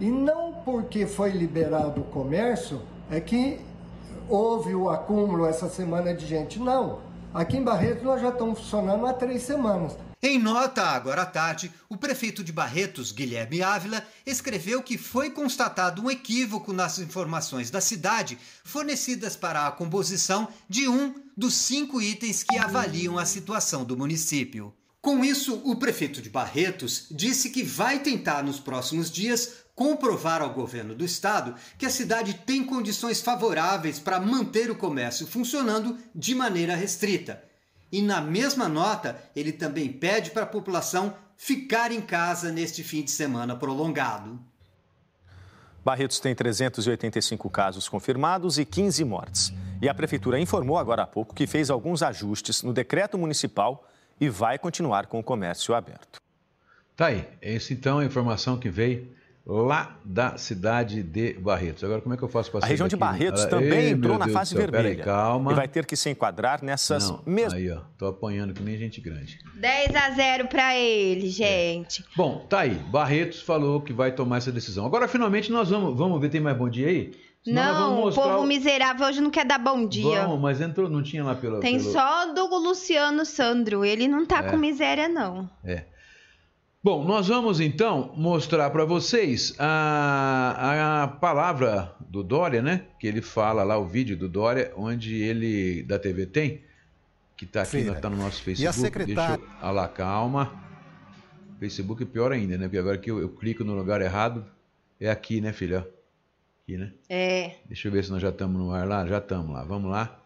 E não porque foi liberado o comércio é que houve o acúmulo essa semana de gente. Não. Aqui em Barretos nós já estamos funcionando há três semanas. Em nota agora à tarde, o prefeito de Barretos, Guilherme Ávila, escreveu que foi constatado um equívoco nas informações da cidade fornecidas para a composição de um dos cinco itens que avaliam a situação do município. Com isso, o prefeito de Barretos disse que vai tentar nos próximos dias comprovar ao governo do estado que a cidade tem condições favoráveis para manter o comércio funcionando de maneira restrita e na mesma nota, ele também pede para a população ficar em casa neste fim de semana prolongado. Barretos tem 385 casos confirmados e 15 mortes. E a prefeitura informou agora há pouco que fez alguns ajustes no decreto municipal e vai continuar com o comércio aberto. Tá aí, essa então é a informação que veio lá da cidade de Barretos. Agora, como é que eu faço para A região de Barretos também Ei, entrou na Deus fase vermelha. Peraí, calma. E vai ter que se enquadrar nessas Não, mesmas. Aí, ó, tô apanhando que nem gente grande. 10 a 0 para ele, gente. Bom, tá aí. Barretos falou que vai tomar essa decisão. Agora, finalmente, nós vamos, vamos ver, tem mais bom dia aí? Senão Não, vamos o povo miserável hoje não quer dar bom dia. Vamos, mas entrou, não tinha lá pelo... Tem pelo... só do Luciano Sandro, ele não tá É. com miséria não. É. Bom, nós vamos então mostrar para vocês a, a palavra do Dória, né? Que ele fala lá, o vídeo do Dória, onde ele, da TV Tem, que tá aqui, Feira. tá no nosso Facebook. E a secretária- Deixa eu, ah lá, calma. Facebook é pior ainda, né? Porque agora que eu, eu clico no lugar errado, é aqui, né, filha? Aqui, né? É. Deixa eu ver se nós já estamos no ar lá. Já estamos lá. Vamos lá.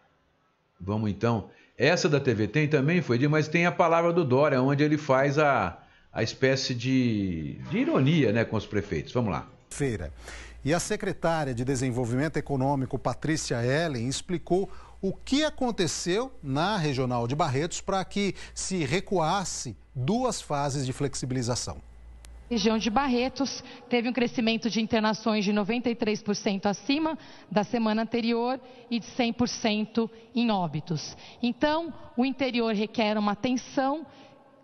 Vamos então. Essa da TV tem também foi de, mas tem a palavra do Dória, onde ele faz a, a espécie de, de ironia né, com os prefeitos. Vamos lá. Feira. E a secretária de Desenvolvimento Econômico, Patrícia Ellen, explicou o que aconteceu na Regional de Barretos para que se recuasse duas fases de flexibilização. região de Barretos teve um crescimento de internações de 93% acima da semana anterior e de 100% em óbitos. Então, o interior requer uma atenção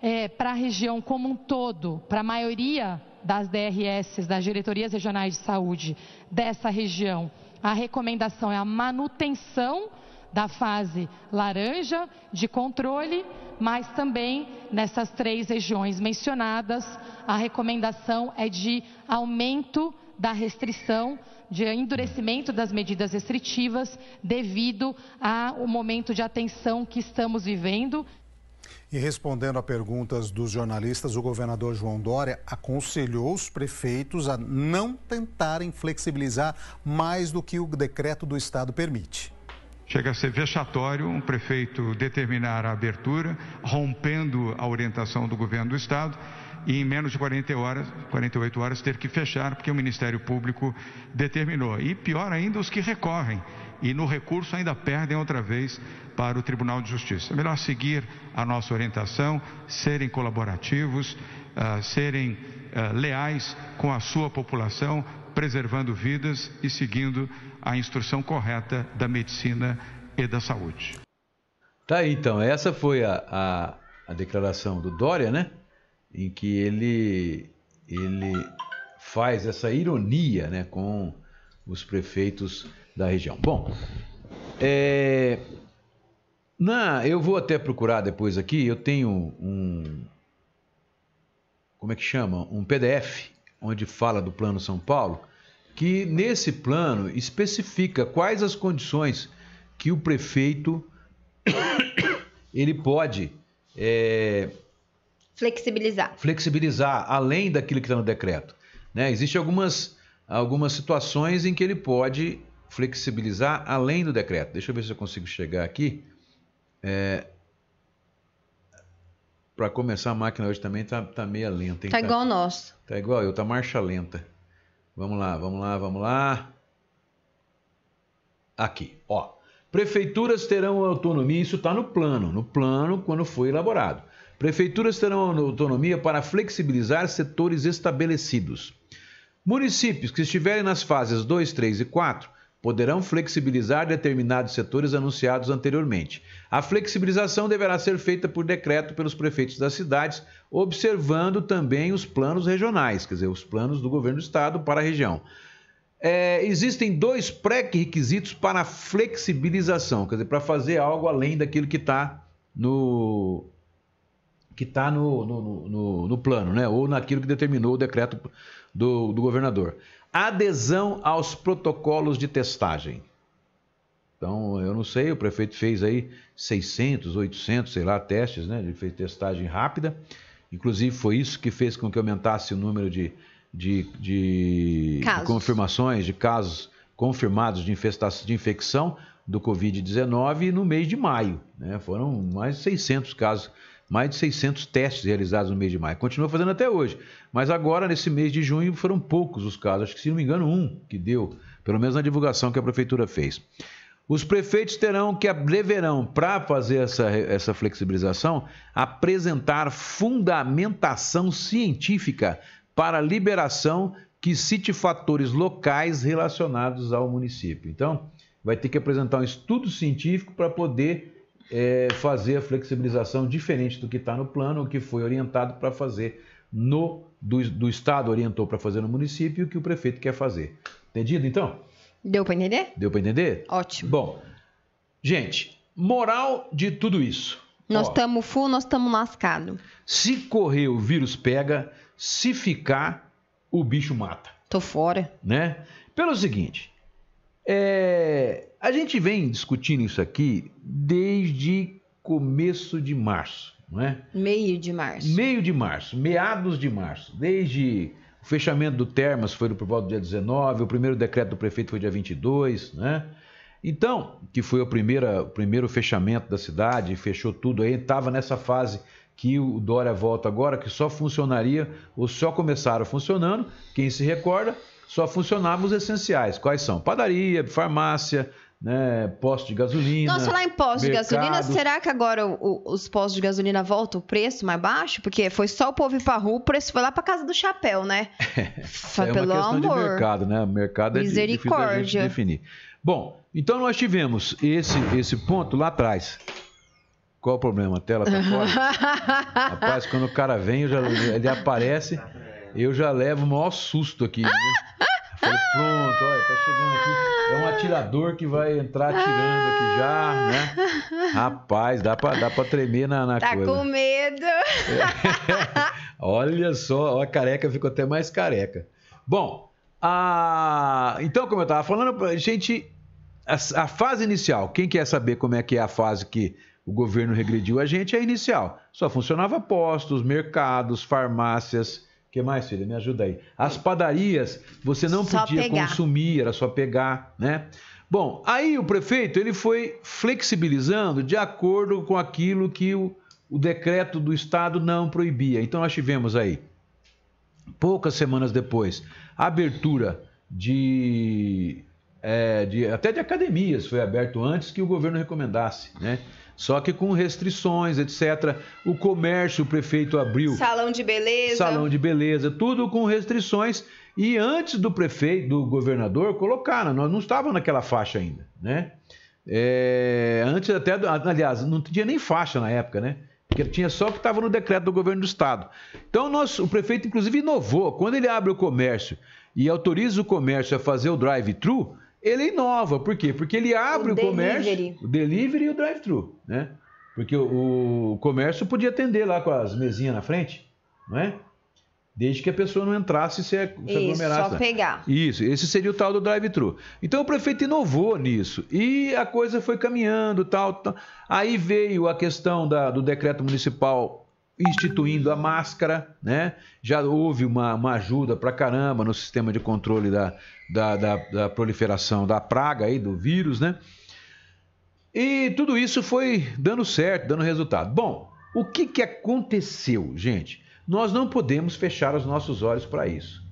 eh, para a região como um todo, para a maioria das DRS, das diretorias regionais de saúde dessa região. A recomendação é a manutenção da fase laranja de controle, mas também nessas três regiões mencionadas, a recomendação é de aumento da restrição, de endurecimento das medidas restritivas devido ao momento de atenção que estamos vivendo. E respondendo a perguntas dos jornalistas, o governador João Dória aconselhou os prefeitos a não tentarem flexibilizar mais do que o decreto do estado permite. Chega a ser vexatório um prefeito determinar a abertura, rompendo a orientação do governo do Estado, e em menos de 40 horas, 48 horas ter que fechar, porque o Ministério Público determinou. E pior ainda, os que recorrem. E no recurso ainda perdem outra vez para o Tribunal de Justiça. É melhor seguir a nossa orientação, serem colaborativos, ah, serem ah, leais com a sua população, preservando vidas e seguindo a instrução correta da medicina e da saúde. Tá aí, então. Essa foi a, a, a declaração do Dória, né? Em que ele, ele faz essa ironia né, com os prefeitos da região. Bom, é, na, eu vou até procurar depois aqui, eu tenho um. Como é que chama? Um PDF, onde fala do Plano São Paulo, que nesse plano especifica quais as condições que o prefeito ele pode é, Flexibilizar. flexibilizar além daquilo que está no decreto. Né? Existem algumas, algumas situações em que ele pode flexibilizar além do decreto. Deixa eu ver se eu consigo chegar aqui. É... Para começar, a máquina hoje também está tá meio lenta. hein? Tá igual o nosso. Tá igual eu, tá marcha lenta. Vamos lá, vamos lá, vamos lá. Aqui, ó. Prefeituras terão autonomia, isso está no plano, no plano quando foi elaborado. Prefeituras terão autonomia para flexibilizar setores estabelecidos. Municípios que estiverem nas fases 2, 3 e 4 poderão flexibilizar determinados setores anunciados anteriormente. A flexibilização deverá ser feita por decreto pelos prefeitos das cidades, observando também os planos regionais, quer dizer, os planos do governo do estado para a região. É, existem dois pré-requisitos para a flexibilização, quer dizer, para fazer algo além daquilo que está no, que está no, no, no, no, plano, né? ou naquilo que determinou o decreto do, do governador. Adesão aos protocolos de testagem. Então, eu não sei, o prefeito fez aí 600, 800, sei lá, testes, né? Ele fez testagem rápida. Inclusive, foi isso que fez com que aumentasse o número de, de, de, de confirmações, de casos confirmados de, infestação, de infecção do Covid-19 no mês de maio. Né? Foram mais de 600 casos mais de 600 testes realizados no mês de maio. Continua fazendo até hoje. Mas agora, nesse mês de junho, foram poucos os casos. Acho que, se não me engano, um que deu, pelo menos na divulgação que a prefeitura fez. Os prefeitos terão que deverão, para fazer essa, essa flexibilização, apresentar fundamentação científica para liberação que cite fatores locais relacionados ao município. Então, vai ter que apresentar um estudo científico para poder é, fazer a flexibilização diferente do que está no plano, o que foi orientado para fazer no do, do Estado orientou para fazer no município e o que o prefeito quer fazer. Entendido então? Deu para entender? Deu para entender? Ótimo. Bom, gente, moral de tudo isso. Nós estamos full, nós estamos lascados. Se correr, o vírus pega. Se ficar, o bicho mata. Tô fora. Né? Pelo seguinte, é, a gente vem discutindo isso aqui desde começo de março, não é? Meio de março. Meio de março, meados de março. Desde o fechamento do Termas foi por volta do dia 19, o primeiro decreto do prefeito foi dia 22, né? Então, que foi o primeiro, o primeiro fechamento da cidade, fechou tudo aí, estava nessa fase que o Dória volta agora, que só funcionaria, ou só começaram funcionando, quem se recorda, só funcionavam os essenciais. Quais são? Padaria, farmácia, né, posto de gasolina. Nossa, falar em posto mercado. de gasolina, será que agora o, os postos de gasolina voltam o preço mais baixo? Porque foi só o povo ir pra rua, o preço foi lá pra casa do chapéu, né? é pelo uma questão amor. de mercado, né? O mercado é difícil Misericórdia. definir. Bom, então nós tivemos esse, esse ponto lá atrás. Qual o problema? A tela tá fora? Rapaz, quando o cara vem, já, ele aparece, eu já levo o maior susto aqui. né? Falei, pronto, olha, tá chegando aqui. É um atirador que vai entrar atirando aqui já, né? Rapaz, dá pra, dá pra tremer na, na Tá coisa. com medo? Olha só, a careca ficou até mais careca. Bom, a... então, como eu estava falando, a gente. A, a fase inicial, quem quer saber como é que é a fase que o governo regrediu a gente, é a inicial. Só funcionava postos, mercados, farmácias. O que mais, filha? Me ajuda aí. As padarias, você não Só podia pegar. consumir, era só pegar, né? Bom, aí o prefeito ele foi flexibilizando de acordo com aquilo que o, o decreto do Estado não proibia. Então nós tivemos aí, poucas semanas depois, a abertura de, é, de- até de academias foi aberto antes que o governo recomendasse, né? Só que com restrições, etc. O comércio, o prefeito abriu Salão de beleza. salão de beleza, tudo com restrições. E antes do prefeito, do governador, colocaram, nós não estávamos naquela faixa ainda, né? É, antes até, aliás, não tinha nem faixa na época, né? Porque tinha só o que estava no decreto do governo do estado. Então, nós, o prefeito, inclusive, inovou. Quando ele abre o comércio e autoriza o comércio a fazer o drive-thru, ele inova. Por quê? Porque ele abre o, O comércio, o delivery e o drive-thru, né? Porque o, o comércio podia atender lá com as mesinhas na frente, não é? Desde que a pessoa não entrasse e se, se Isso, aglomerasse. só pegar. Isso, esse seria o tal do drive-thru. Então o prefeito inovou nisso e a coisa foi caminhando, tal, tal. Aí veio a questão da- do decreto municipal instituindo a máscara, né? Já houve uma, uma ajuda pra caramba no sistema de controle da, da, da- da proliferação da praga aí, do vírus, né? E tudo isso foi dando certo, dando resultado. Bom, o que, que aconteceu, gente? Nós não podemos fechar os nossos olhos para isso.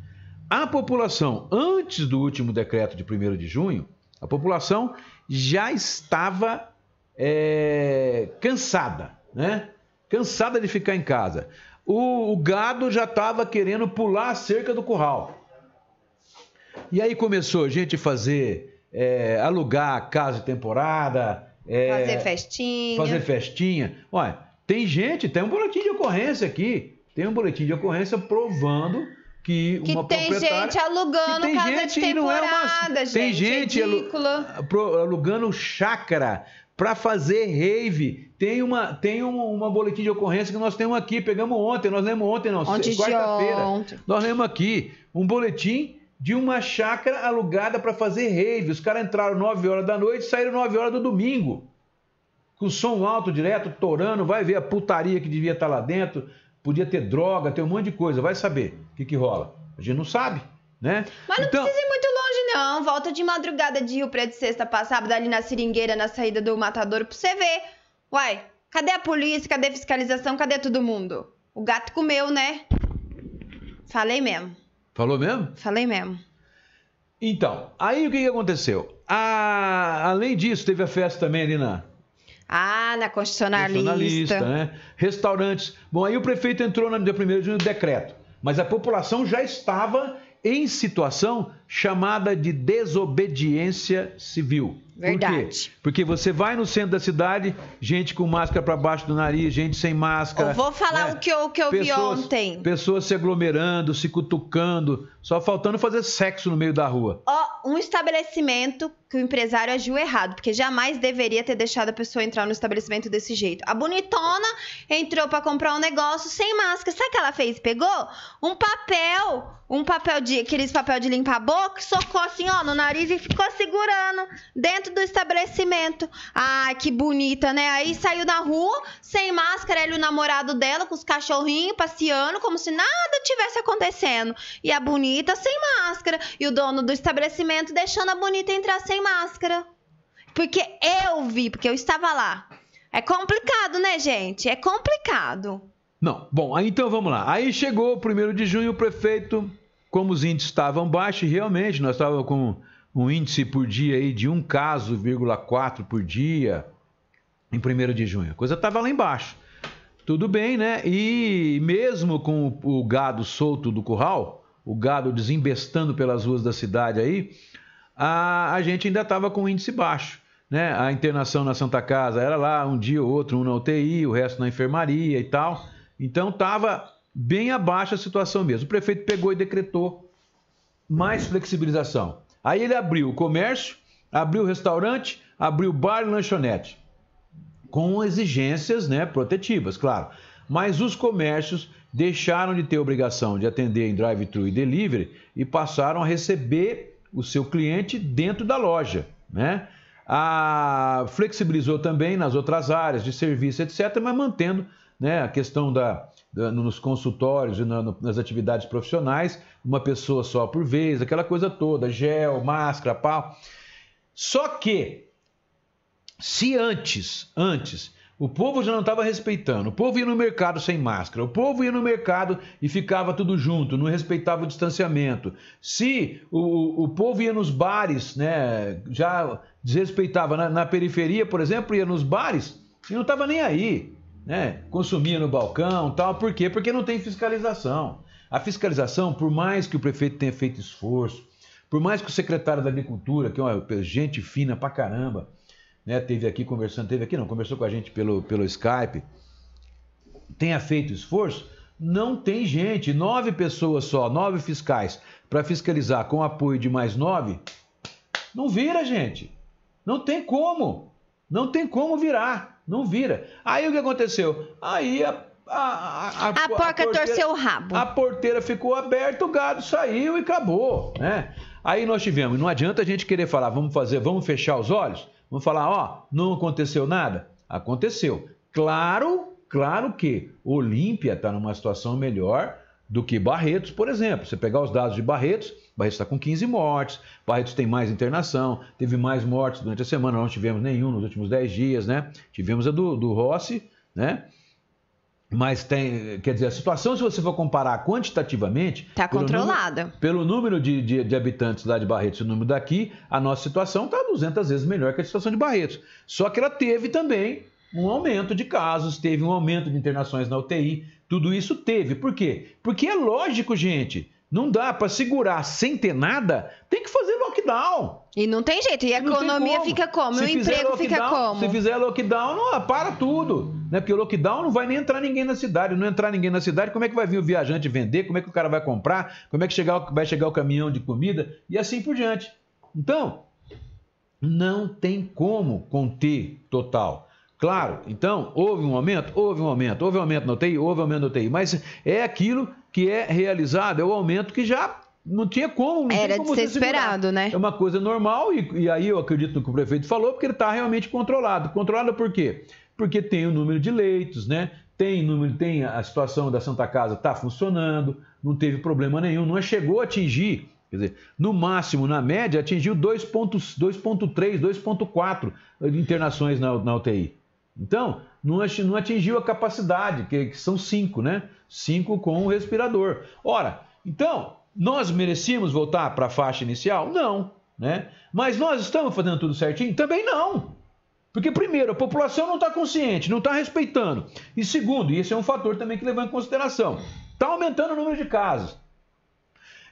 A população, antes do último decreto de 1 de junho, a população já estava é, cansada, né? Cansada de ficar em casa. O, o gado já estava querendo pular a cerca do curral. E aí começou a gente fazer, é, alugar casa de temporada. é, Fazer festinha. Fazer festinha. Olha, tem gente, tem um boletim de ocorrência aqui. Tem um boletim de ocorrência provando que, Que uma tem gente alugando que tem casa gente de e não é uma- temporada, gente. Tem gente alu- ridícula. pro- alugando chácara para fazer rave. Tem uma tem um, uma boletim de ocorrência que nós temos aqui, pegamos ontem, nós lemos ontem, não, quarta-feira. Nós lemos aqui um boletim de uma chácara alugada para fazer rave. Os caras entraram 9 horas da noite e saíram 9 horas do domingo. Com som alto direto, torando, vai ver a putaria que devia estar lá dentro. Podia ter droga, tem um monte de coisa, vai saber o que, que rola. A gente não sabe, né? Mas não Então- precisa ir muito não. Volta de madrugada de Rio Preto, sexta passada, ali na seringueira, na saída do matadouro, pra você ver. Uai, cadê a polícia? Cadê a fiscalização? Cadê todo mundo? O gato comeu, né? Falei mesmo. Falou mesmo? Falei mesmo. Então, aí o que, que aconteceu? A- Além disso, teve a festa também ali na Ah, na constitucionalista. Constitucionalista, né? Restaurantes. Bom, aí o prefeito entrou no dia 1 de junho no decreto, mas a população já estava em situação chamada de desobediência civil. Por quê? Verdade. Porque você vai no centro da cidade, gente com máscara para baixo do nariz, gente sem máscara. Eu vou falar né? o que eu, o que eu vi Pessoas- ontem. Pessoas se aglomerando, se cutucando, só faltando fazer sexo no meio da rua. Ó, um estabelecimento que o empresário agiu errado, porque jamais deveria ter deixado a pessoa entrar no estabelecimento desse jeito. A bonitona entrou pra comprar um negócio sem máscara. Sabe o que ela fez? Pegou um papel, um papel de aqueles papel de limpar a boca, socou assim, ó, no nariz e ficou segurando dentro do estabelecimento. Ai, que bonita, né? Aí saiu na rua sem máscara, ela e o namorado dela com os cachorrinhos passeando como se nada tivesse acontecendo. E a bonita sem máscara. E o dono do estabelecimento deixando a bonita entrar sem máscara. Porque eu vi, porque eu estava lá. É complicado, né, gente? É complicado. Não, bom, aí então vamos lá. Aí chegou o primeiro de junho, o prefeito, como os índices estavam baixos, realmente nós estávamos com um índice por dia aí de 1 caso, vírgula 4 por dia em 1 de junho. A coisa estava lá embaixo. Tudo bem, né? E mesmo com o o gado solto do curral, o gado desembestando pelas ruas da cidade aí, a, a gente ainda estava com um índice baixo. Né? A internação na Santa Casa era lá um dia ou outro, um na UTI, o resto na enfermaria e tal. Então estava bem abaixo a situação mesmo. O prefeito pegou e decretou mais flexibilização. Aí ele abriu o comércio, abriu o restaurante, abriu bar e lanchonete com exigências né, protetivas, claro. Mas os comércios deixaram de ter obrigação de atender em drive-thru e delivery e passaram a receber o seu cliente dentro da loja. Né? A... Flexibilizou também nas outras áreas de serviço, etc., mas mantendo né, a questão da- nos consultórios e nas atividades profissionais, uma pessoa só por vez, aquela coisa toda, gel, máscara, pau. Só que se antes, antes, o povo já não estava respeitando, o povo ia no mercado sem máscara, o povo ia no mercado e ficava tudo junto, não respeitava o distanciamento. Se o, o povo ia nos bares, né, já desrespeitava na, na periferia, por exemplo, ia nos bares e não estava nem aí, né, consumia no balcão, tal. Por quê? Porque não tem fiscalização. A fiscalização, por mais que o prefeito tenha feito esforço, por mais que o secretário da Agricultura, que é uma gente fina pra caramba, né, teve aqui conversando, teve aqui não, conversou com a gente pelo, pelo Skype, tenha feito esforço, não tem gente, nove pessoas só, nove fiscais, para fiscalizar com apoio de mais nove, Não vira, gente. Não tem como. Não tem como virar. Não vira. Aí o que aconteceu? Aí a, a, a, A porca torceu o rabo. A porteira ficou aberta, o gado saiu e acabou, né? Aí nós tivemos, não adianta a gente querer falar, vamos fazer, vamos fechar os olhos, vamos falar, ó, não aconteceu nada? Aconteceu. Claro, claro que Olímpia está numa situação melhor do que Barretos, por exemplo. Você pegar os dados de Barretos, Barretos está com 15 mortes, Barretos tem mais internação, teve mais mortes durante a semana, não tivemos nenhum nos últimos 10 dias, né? Tivemos a do, do Rossi, né? Mas tem, quer dizer, a situação, se você for comparar quantitativamente. Está controlada. Pelo número de, de- de habitantes lá de Barretos e o número daqui, a nossa situação está 200 vezes melhor que a situação de Barretos. Só que ela teve também um aumento de casos, teve um aumento de internações na UTI. Tudo isso teve. Por quê? Porque é lógico, gente. Não dá para segurar sem ter nada, tem que fazer lockdown. E não tem jeito. E a Não tem economia como. fica como? Se o emprego fica lockdown- como? Se fizer lockdown, não, para tudo. Né? Porque o lockdown não vai nem entrar ninguém na cidade. Não entrar ninguém na cidade, como é que vai vir o viajante vender? Como é que o cara vai comprar? Como é que chegar, vai chegar o caminhão de comida? E assim por diante. Então, não tem como conter total. Claro, então, houve um aumento? Houve um aumento. Houve um aumento na UTI? Houve um aumento na UTI. Mas é aquilo que é realizado, é o aumento que já não tinha como. Não Era como de ser esperado, né? É uma coisa normal e, e aí eu acredito no que o prefeito falou, porque ele está realmente controlado. Controlado por quê? Porque tem o número de leitos, né? Tem número, tem a situação da Santa Casa está funcionando, não teve problema nenhum, não chegou a atingir, quer dizer, no máximo, na média, atingiu 2.3, 2.4 de internações na, na UTI. Então, não ati- não atingiu a capacidade, que, são cinco, né? Cinco com o respirador. Ora, então, nós merecíamos voltar para a faixa inicial? Não, né? Mas nós estamos fazendo tudo certinho? Também não. Porque, primeiro, a população não está consciente, não está respeitando. E segundo, e esse é um fator também que levou em consideração, está aumentando o número de casos.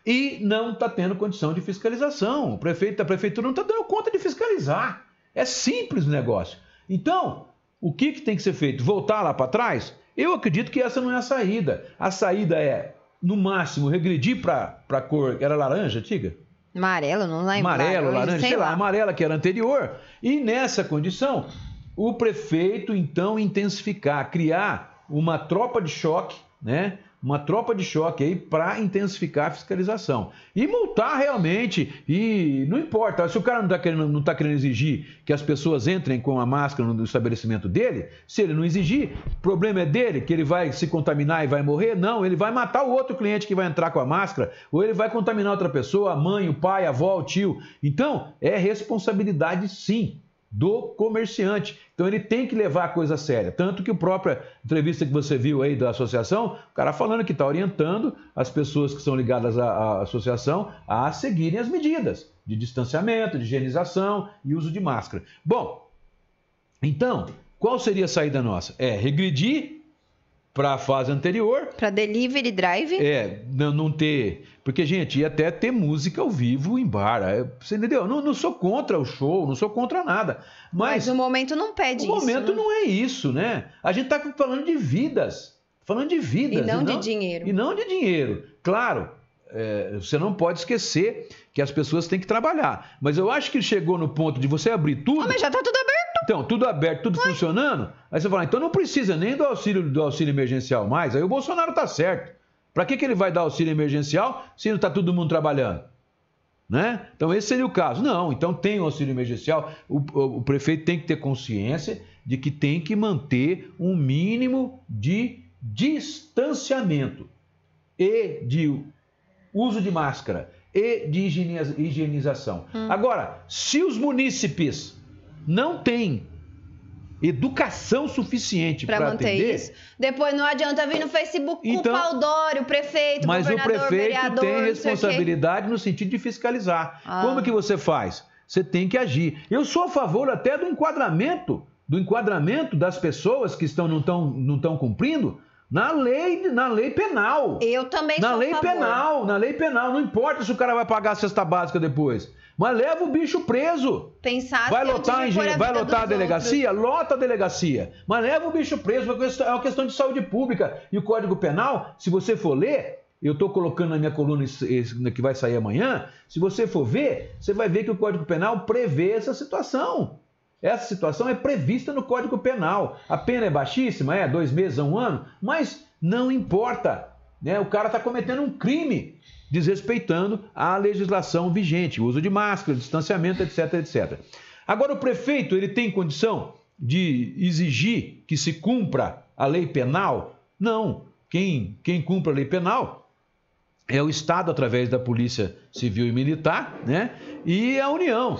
E não está tendo condição de fiscalização. O prefeito, a prefeitura não está dando conta de fiscalizar. É simples o negócio. Então, o que, que tem que ser feito? Voltar lá para trás? Eu acredito que essa não é a saída. A saída é, no máximo, regredir para a cor. Era laranja, Tiga? Amarelo, não lembro. amarelo, laranja, sei, lá, amarela que era anterior. E nessa condição, o prefeito então intensificar, criar uma tropa de choque, né? Uma tropa de choque aí para intensificar a fiscalização. E multar realmente. E não importa, se o cara não está querendo, não tá querendo exigir que as pessoas entrem com a máscara no estabelecimento dele, se ele não exigir, o problema é dele, que ele vai se contaminar e vai morrer? Não, ele vai matar o outro cliente que vai entrar com a máscara, ou ele vai contaminar outra pessoa, a mãe, o pai, a avó, o tio. Então, é responsabilidade sim do comerciante. Então ele tem que levar a coisa a séria. Tanto que a própria entrevista que você viu aí da associação, o cara falando que está orientando as pessoas que são ligadas à, à associação a seguirem as medidas de distanciamento, de higienização e uso de máscara. Bom, então, qual seria a saída nossa? É regredir para a fase anterior. Para delivery drive. É, não, não ter. Porque, gente, ia até ter música ao vivo em bar. Você entendeu? Não, não sou contra o show, não sou contra nada. Mas, Mas o momento não pede o isso. momento né? não é isso, né? A gente está falando de vidas. Falando de vidas. E não de dinheiro. E não de dinheiro. Claro, é, você não pode esquecer que as pessoas têm que trabalhar. Mas eu acho que chegou no ponto de você abrir tudo. Ah, mas já tá tudo aberto. Então, tudo aberto, tudo funcionando. Aí você fala, então não precisa nem do auxílio, do auxílio emergencial mais. Aí o Bolsonaro tá certo. Para que, que ele vai dar auxílio emergencial se não está todo mundo trabalhando? Né? Então, esse seria o caso. Não, então tem o auxílio emergencial. O, o- o prefeito tem que ter consciência de que tem que manter um mínimo de distanciamento e de uso de máscara e de higieniza- higienização. Agora, se os munícipes não têm educação suficiente para manter atender, isso. Depois não adianta vir no Facebook Então- culpar o Dório, o prefeito, mas o prefeito vereador, tem responsabilidade no sentido de fiscalizar. Ah. Como que você faz? Você tem que agir. Eu sou a favor até do enquadramento, do enquadramento das pessoas que estão não estão não estão cumprindo na lei, na lei penal. Eu também Na sou a lei favor. penal, na lei penal, não importa se o cara vai pagar a cesta básica depois. Mas leva o bicho preso. Pensar Vai lotar, a engen- vai lotar a delegacia? Lota a delegacia. Mas leva o bicho preso, porque é uma questão de saúde pública. E o Código Penal, se você for ler, eu estou colocando na minha coluna que vai sair amanhã, se você for ver, você vai ver que o Código Penal prevê essa situação. Essa situação é prevista no Código Penal. A pena é baixíssima, é dois meses a um ano, mas não importa. Né? O cara está cometendo um crime desrespeitando a legislação vigente, uso de máscara, distanciamento, etc, etc. Agora, o prefeito ele tem condição de exigir que se cumpra a lei penal? Não. Quem, quem cumpre a lei penal é o Estado através da Polícia Civil e Militar, né? E a União.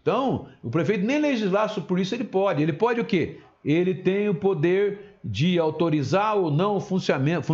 Então, o prefeito nem legislar sobre isso ele pode. Ele pode o quê? Ele tem o poder de autorizar ou não o funcionamento,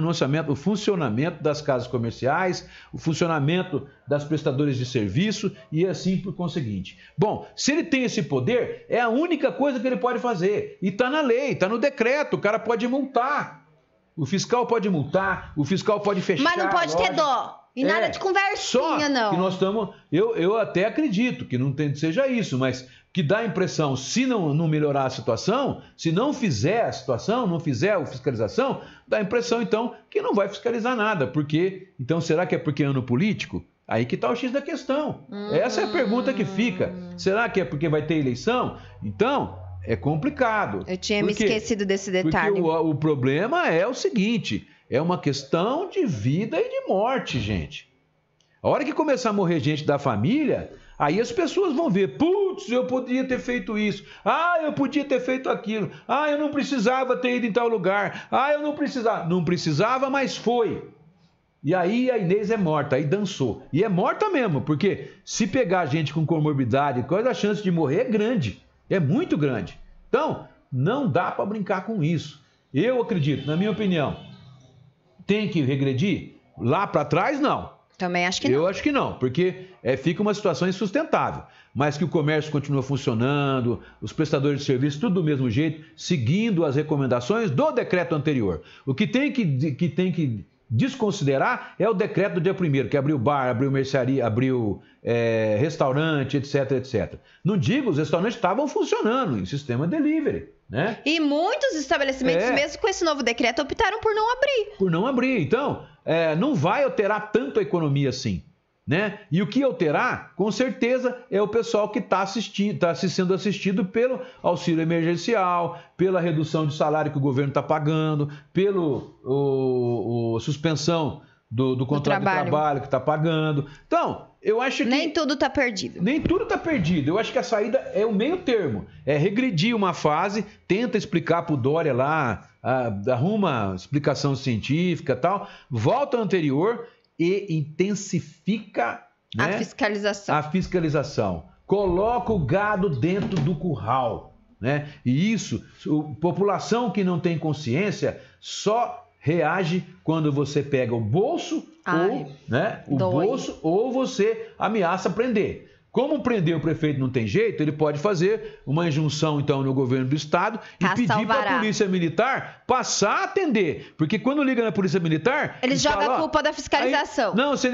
o funcionamento das casas comerciais, o funcionamento das prestadoras de serviço e assim por conseguinte. Bom, se ele tem esse poder, é a única coisa que ele pode fazer. E está na lei, está no decreto, o cara pode multar. O fiscal pode multar, o fiscal pode fechar. Mas não pode ter dó. E é, nada de conversinha, só não. Que nós estamos. Eu, eu até acredito que não tem, seja isso, mas que dá a impressão, se não, não melhorar a situação, se não fizer a situação, não fizer a fiscalização, dá a impressão, então, que não vai fiscalizar nada. Porque, então, será que é porque é ano político? Aí que está o X da questão. Hum. Essa é a pergunta que fica. Será que é porque vai ter eleição? Então, é complicado. Eu tinha porque, me esquecido desse detalhe. Porque o, o problema é o seguinte: é uma questão de vida e de morte, gente. A hora que começar a morrer gente da família, aí as pessoas vão ver, putz, eu podia ter feito isso, ah, eu podia ter feito aquilo, ah, eu não precisava ter ido em tal lugar, ah, eu não precisava. Não precisava, mas foi. E aí a Inês é morta, aí dançou. E é morta mesmo, porque se pegar gente com comorbidade, qual a chance de morrer é grande, é muito grande. Então, não dá para brincar com isso. Eu acredito, na minha opinião, tem que regredir? Lá para trás, não. Também acho que não. Eu acho que não, porque é, fica uma situação insustentável. Mas que o comércio continua funcionando, os prestadores de serviço, tudo do mesmo jeito, seguindo as recomendações do decreto anterior. O que tem que, que, tem que desconsiderar é o decreto do dia primeiro, que abriu bar, abriu mercearia, abriu é, restaurante, etc, etc. Não digo, os restaurantes estavam funcionando em sistema delivery. Né? E muitos estabelecimentos, é. mesmo com esse novo decreto, optaram por não abrir. Por não abrir. Então, é, não vai alterar tanto a economia assim. Né? E o que alterar, com certeza, é o pessoal que está assistindo, tá sendo assistido pelo auxílio emergencial, pela redução de salário que o governo está pagando, o, suspensão do, do contrato do trabalho. de trabalho que está pagando. Então, eu acho que. Nem tudo está perdido. Nem tudo está perdido. Eu acho que a saída é o meio termo. É regredir uma fase, tenta explicar para o Dória lá, arruma explicação científica tal, volta ao anterior e intensifica né, a fiscalização. A fiscalização. Coloca o gado dentro do curral. Né? E isso, a população que não tem consciência só reage quando você pega o bolso Ai, ou, né, o dói. bolso ou você ameaça prender. Como prender o prefeito não tem jeito, ele pode fazer uma injunção, então, no governo do estado e pedir para a polícia militar passar a atender. Porque quando liga na polícia militar. Eles jogam a culpa da fiscalização. Aí, não, você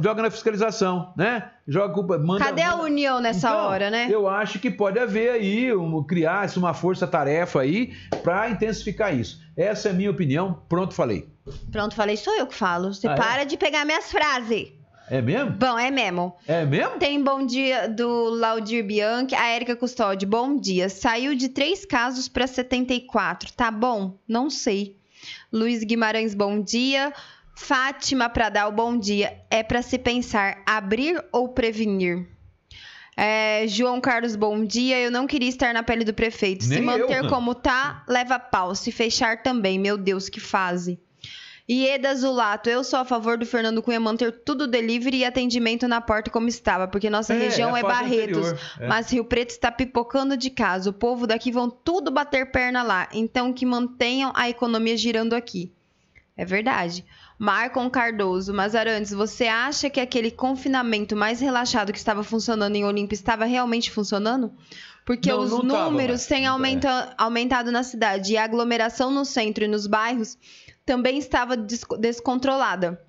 joga na fiscalização, né? Joga a culpa. Manda, Cadê manda... a união nessa então, hora, né? Eu acho que pode haver aí, um, criar uma força-tarefa aí para intensificar isso. Essa é a minha opinião. Pronto, falei. Pronto, falei, sou eu que falo. Você ah, para é? de pegar minhas frases. É mesmo? Bom, é mesmo. É mesmo? Tem bom dia do Laudir Bianchi, a Érica Custódio. Bom dia. Saiu de três casos para 74. Tá bom? Não sei. Luiz Guimarães, bom dia. Fátima Pradal, bom dia. É para se pensar abrir ou prevenir? É, João Carlos, bom dia. Eu não queria estar na pele do prefeito. Nem se manter eu. como tá, leva pau. Se fechar também. Meu Deus, que fase. Ieda Zulato, eu sou a favor do Fernando Cunha manter tudo delivery e atendimento na porta como estava, porque nossa é, região é, é Barretos, é. mas Rio Preto está pipocando de casa. O povo daqui vão tudo bater perna lá, então que mantenham a economia girando aqui. É verdade. Marcon Cardoso, Mazarantes, você acha que aquele confinamento mais relaxado que estava funcionando em Olímpia estava realmente funcionando? Porque não, os não números têm aumenta, aumentado na cidade e a aglomeração no centro e nos bairros também estava descontrolada,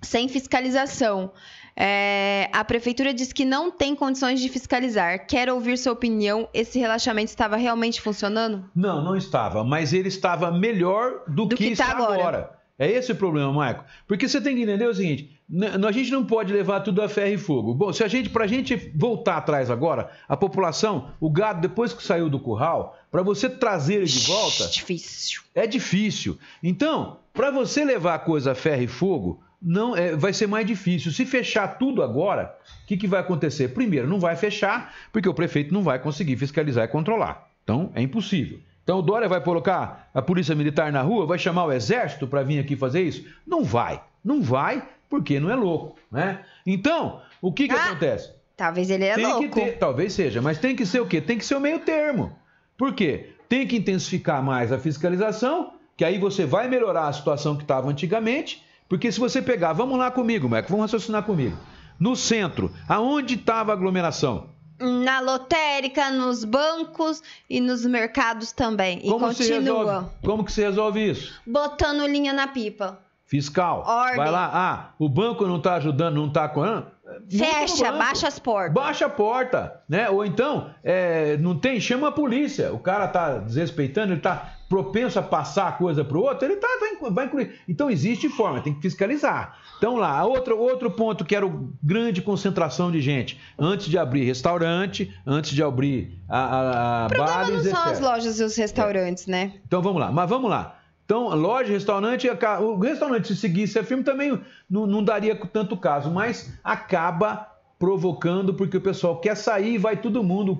sem fiscalização. É, a prefeitura diz que não tem condições de fiscalizar. Quero ouvir sua opinião. Esse relaxamento estava realmente funcionando? Não, não estava, mas ele estava melhor do, do que, que está agora. agora. É esse o problema, Marco. Porque você tem que entender o seguinte: a gente não pode levar tudo a ferro e fogo. Bom, se a gente, para a gente voltar atrás agora, a população, o gado depois que saiu do curral, para você trazer ele de volta, difícil. É difícil. Então, para você levar a coisa a ferro e fogo, não é, vai ser mais difícil. Se fechar tudo agora, o que, que vai acontecer? Primeiro, não vai fechar, porque o prefeito não vai conseguir fiscalizar e controlar. Então, é impossível. Então o Dória vai colocar a polícia militar na rua, vai chamar o exército para vir aqui fazer isso? Não vai. Não vai, porque não é louco, né? Então, o que, que ah, acontece? Talvez ele é tem louco. Que ter, talvez seja, mas tem que ser o quê? Tem que ser o meio termo. Por quê? Tem que intensificar mais a fiscalização, que aí você vai melhorar a situação que estava antigamente, porque se você pegar, vamos lá comigo, Meco, vamos raciocinar comigo. No centro, aonde estava a aglomeração? na lotérica, nos bancos e nos mercados também. E Como continua. Resolve, como que se resolve isso? Botando linha na pipa. Fiscal. Ordem. Vai lá, ah, o banco não está ajudando, não está com. Fecha, baixa as portas. Baixa a porta, né? Ou então, é, não tem, chama a polícia. O cara tá desrespeitando, ele tá propenso a passar a coisa para o outro, ele tá, vai, vai incluir. Então existe forma, tem que fiscalizar. Então lá, outro, outro ponto que era o grande concentração de gente. Antes de abrir restaurante, antes de abrir a, a, a o bares, não são etc. as lojas e os restaurantes, né? Então vamos lá, mas vamos lá. Então, loja, restaurante, o restaurante, se seguisse esse filme, também não, não daria tanto caso, mas acaba provocando porque o pessoal quer sair, vai todo mundo,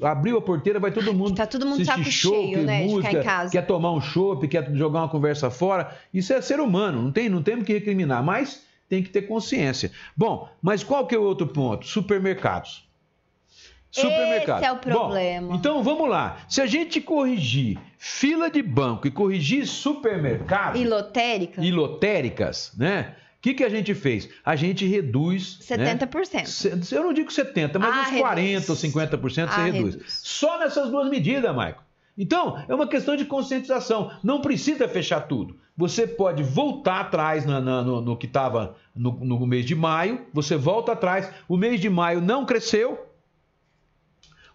abriu a porteira, vai todo mundo. Tá todo mundo saco show, cheio, né? música, de ficar em casa. quer tomar um chopp, quer jogar uma conversa fora. Isso é ser humano, não tem, não temos que recriminar, mas tem que ter consciência. Bom, mas qual que é o outro ponto? Supermercados. Esse é o problema. Bom, então vamos lá. Se a gente corrigir fila de banco e corrigir supermercado E lotérica? e lotéricas, né? O que, que a gente fez? A gente reduz. 70%. Né? Eu não digo 70%, mas Ah, uns reduz. 40% ou 50% você Ah, reduz. reduz. Só nessas duas medidas, Maico. Então, é uma questão de conscientização. Não precisa fechar tudo. Você pode voltar atrás na- na- no, no que estava no, no mês de maio. Você volta atrás. O mês de maio não cresceu.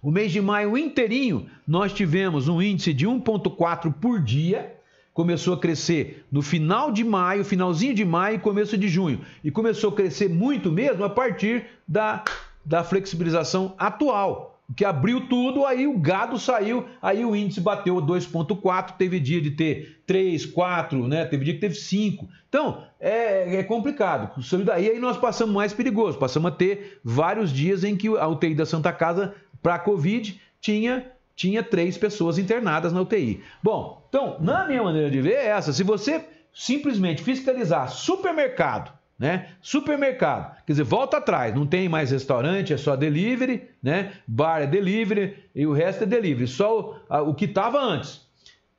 O mês de maio inteirinho, nós tivemos um índice de 1,4 por dia. Começou a crescer no final de maio, finalzinho de maio e começo de junho. E começou a crescer muito mesmo a partir da, da flexibilização atual. Que abriu tudo, aí o gado saiu, aí o índice bateu 2,4. Teve dia de ter 3, 4, né? teve dia que teve 5. Então, é, é complicado. Isso daí aí nós passamos mais perigoso. Passamos a ter vários dias em que a UTI da Santa Casa para a Covid tinha, tinha três pessoas internadas na UTI. Bom, então, na minha maneira de ver é essa. Se você simplesmente fiscalizar supermercado, né? Supermercado, quer dizer, volta atrás, não tem mais restaurante, é só delivery, né? Bar é delivery e o resto é delivery, só o, o que estava antes.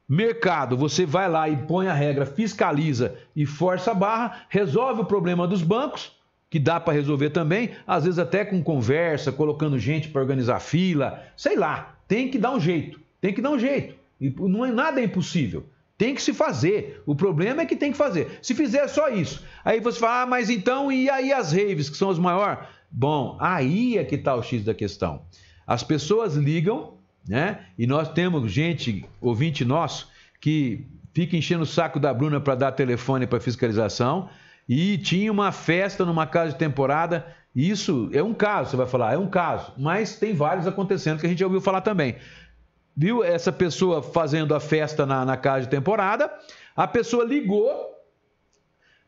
Mercado, você vai lá e põe a regra, fiscaliza e força a barra, resolve o problema dos bancos, que dá para resolver também, às vezes até com conversa, colocando gente para organizar fila, sei lá, tem que dar um jeito, tem que dar um jeito. E não é nada impossível. Tem que se fazer. O problema é que tem que fazer. Se fizer só isso, aí você fala, ah, mas então e aí as raves, que são as maiores? Bom, aí é que está o X da questão. As pessoas ligam, né? E nós temos gente, ouvinte nosso, que fica enchendo o saco da Bruna para dar telefone para fiscalização. E tinha uma festa numa casa de temporada. Isso é um caso, você vai falar, é um caso, mas tem vários acontecendo que a gente já ouviu falar também. Viu essa pessoa fazendo a festa na, na casa de temporada? A pessoa ligou,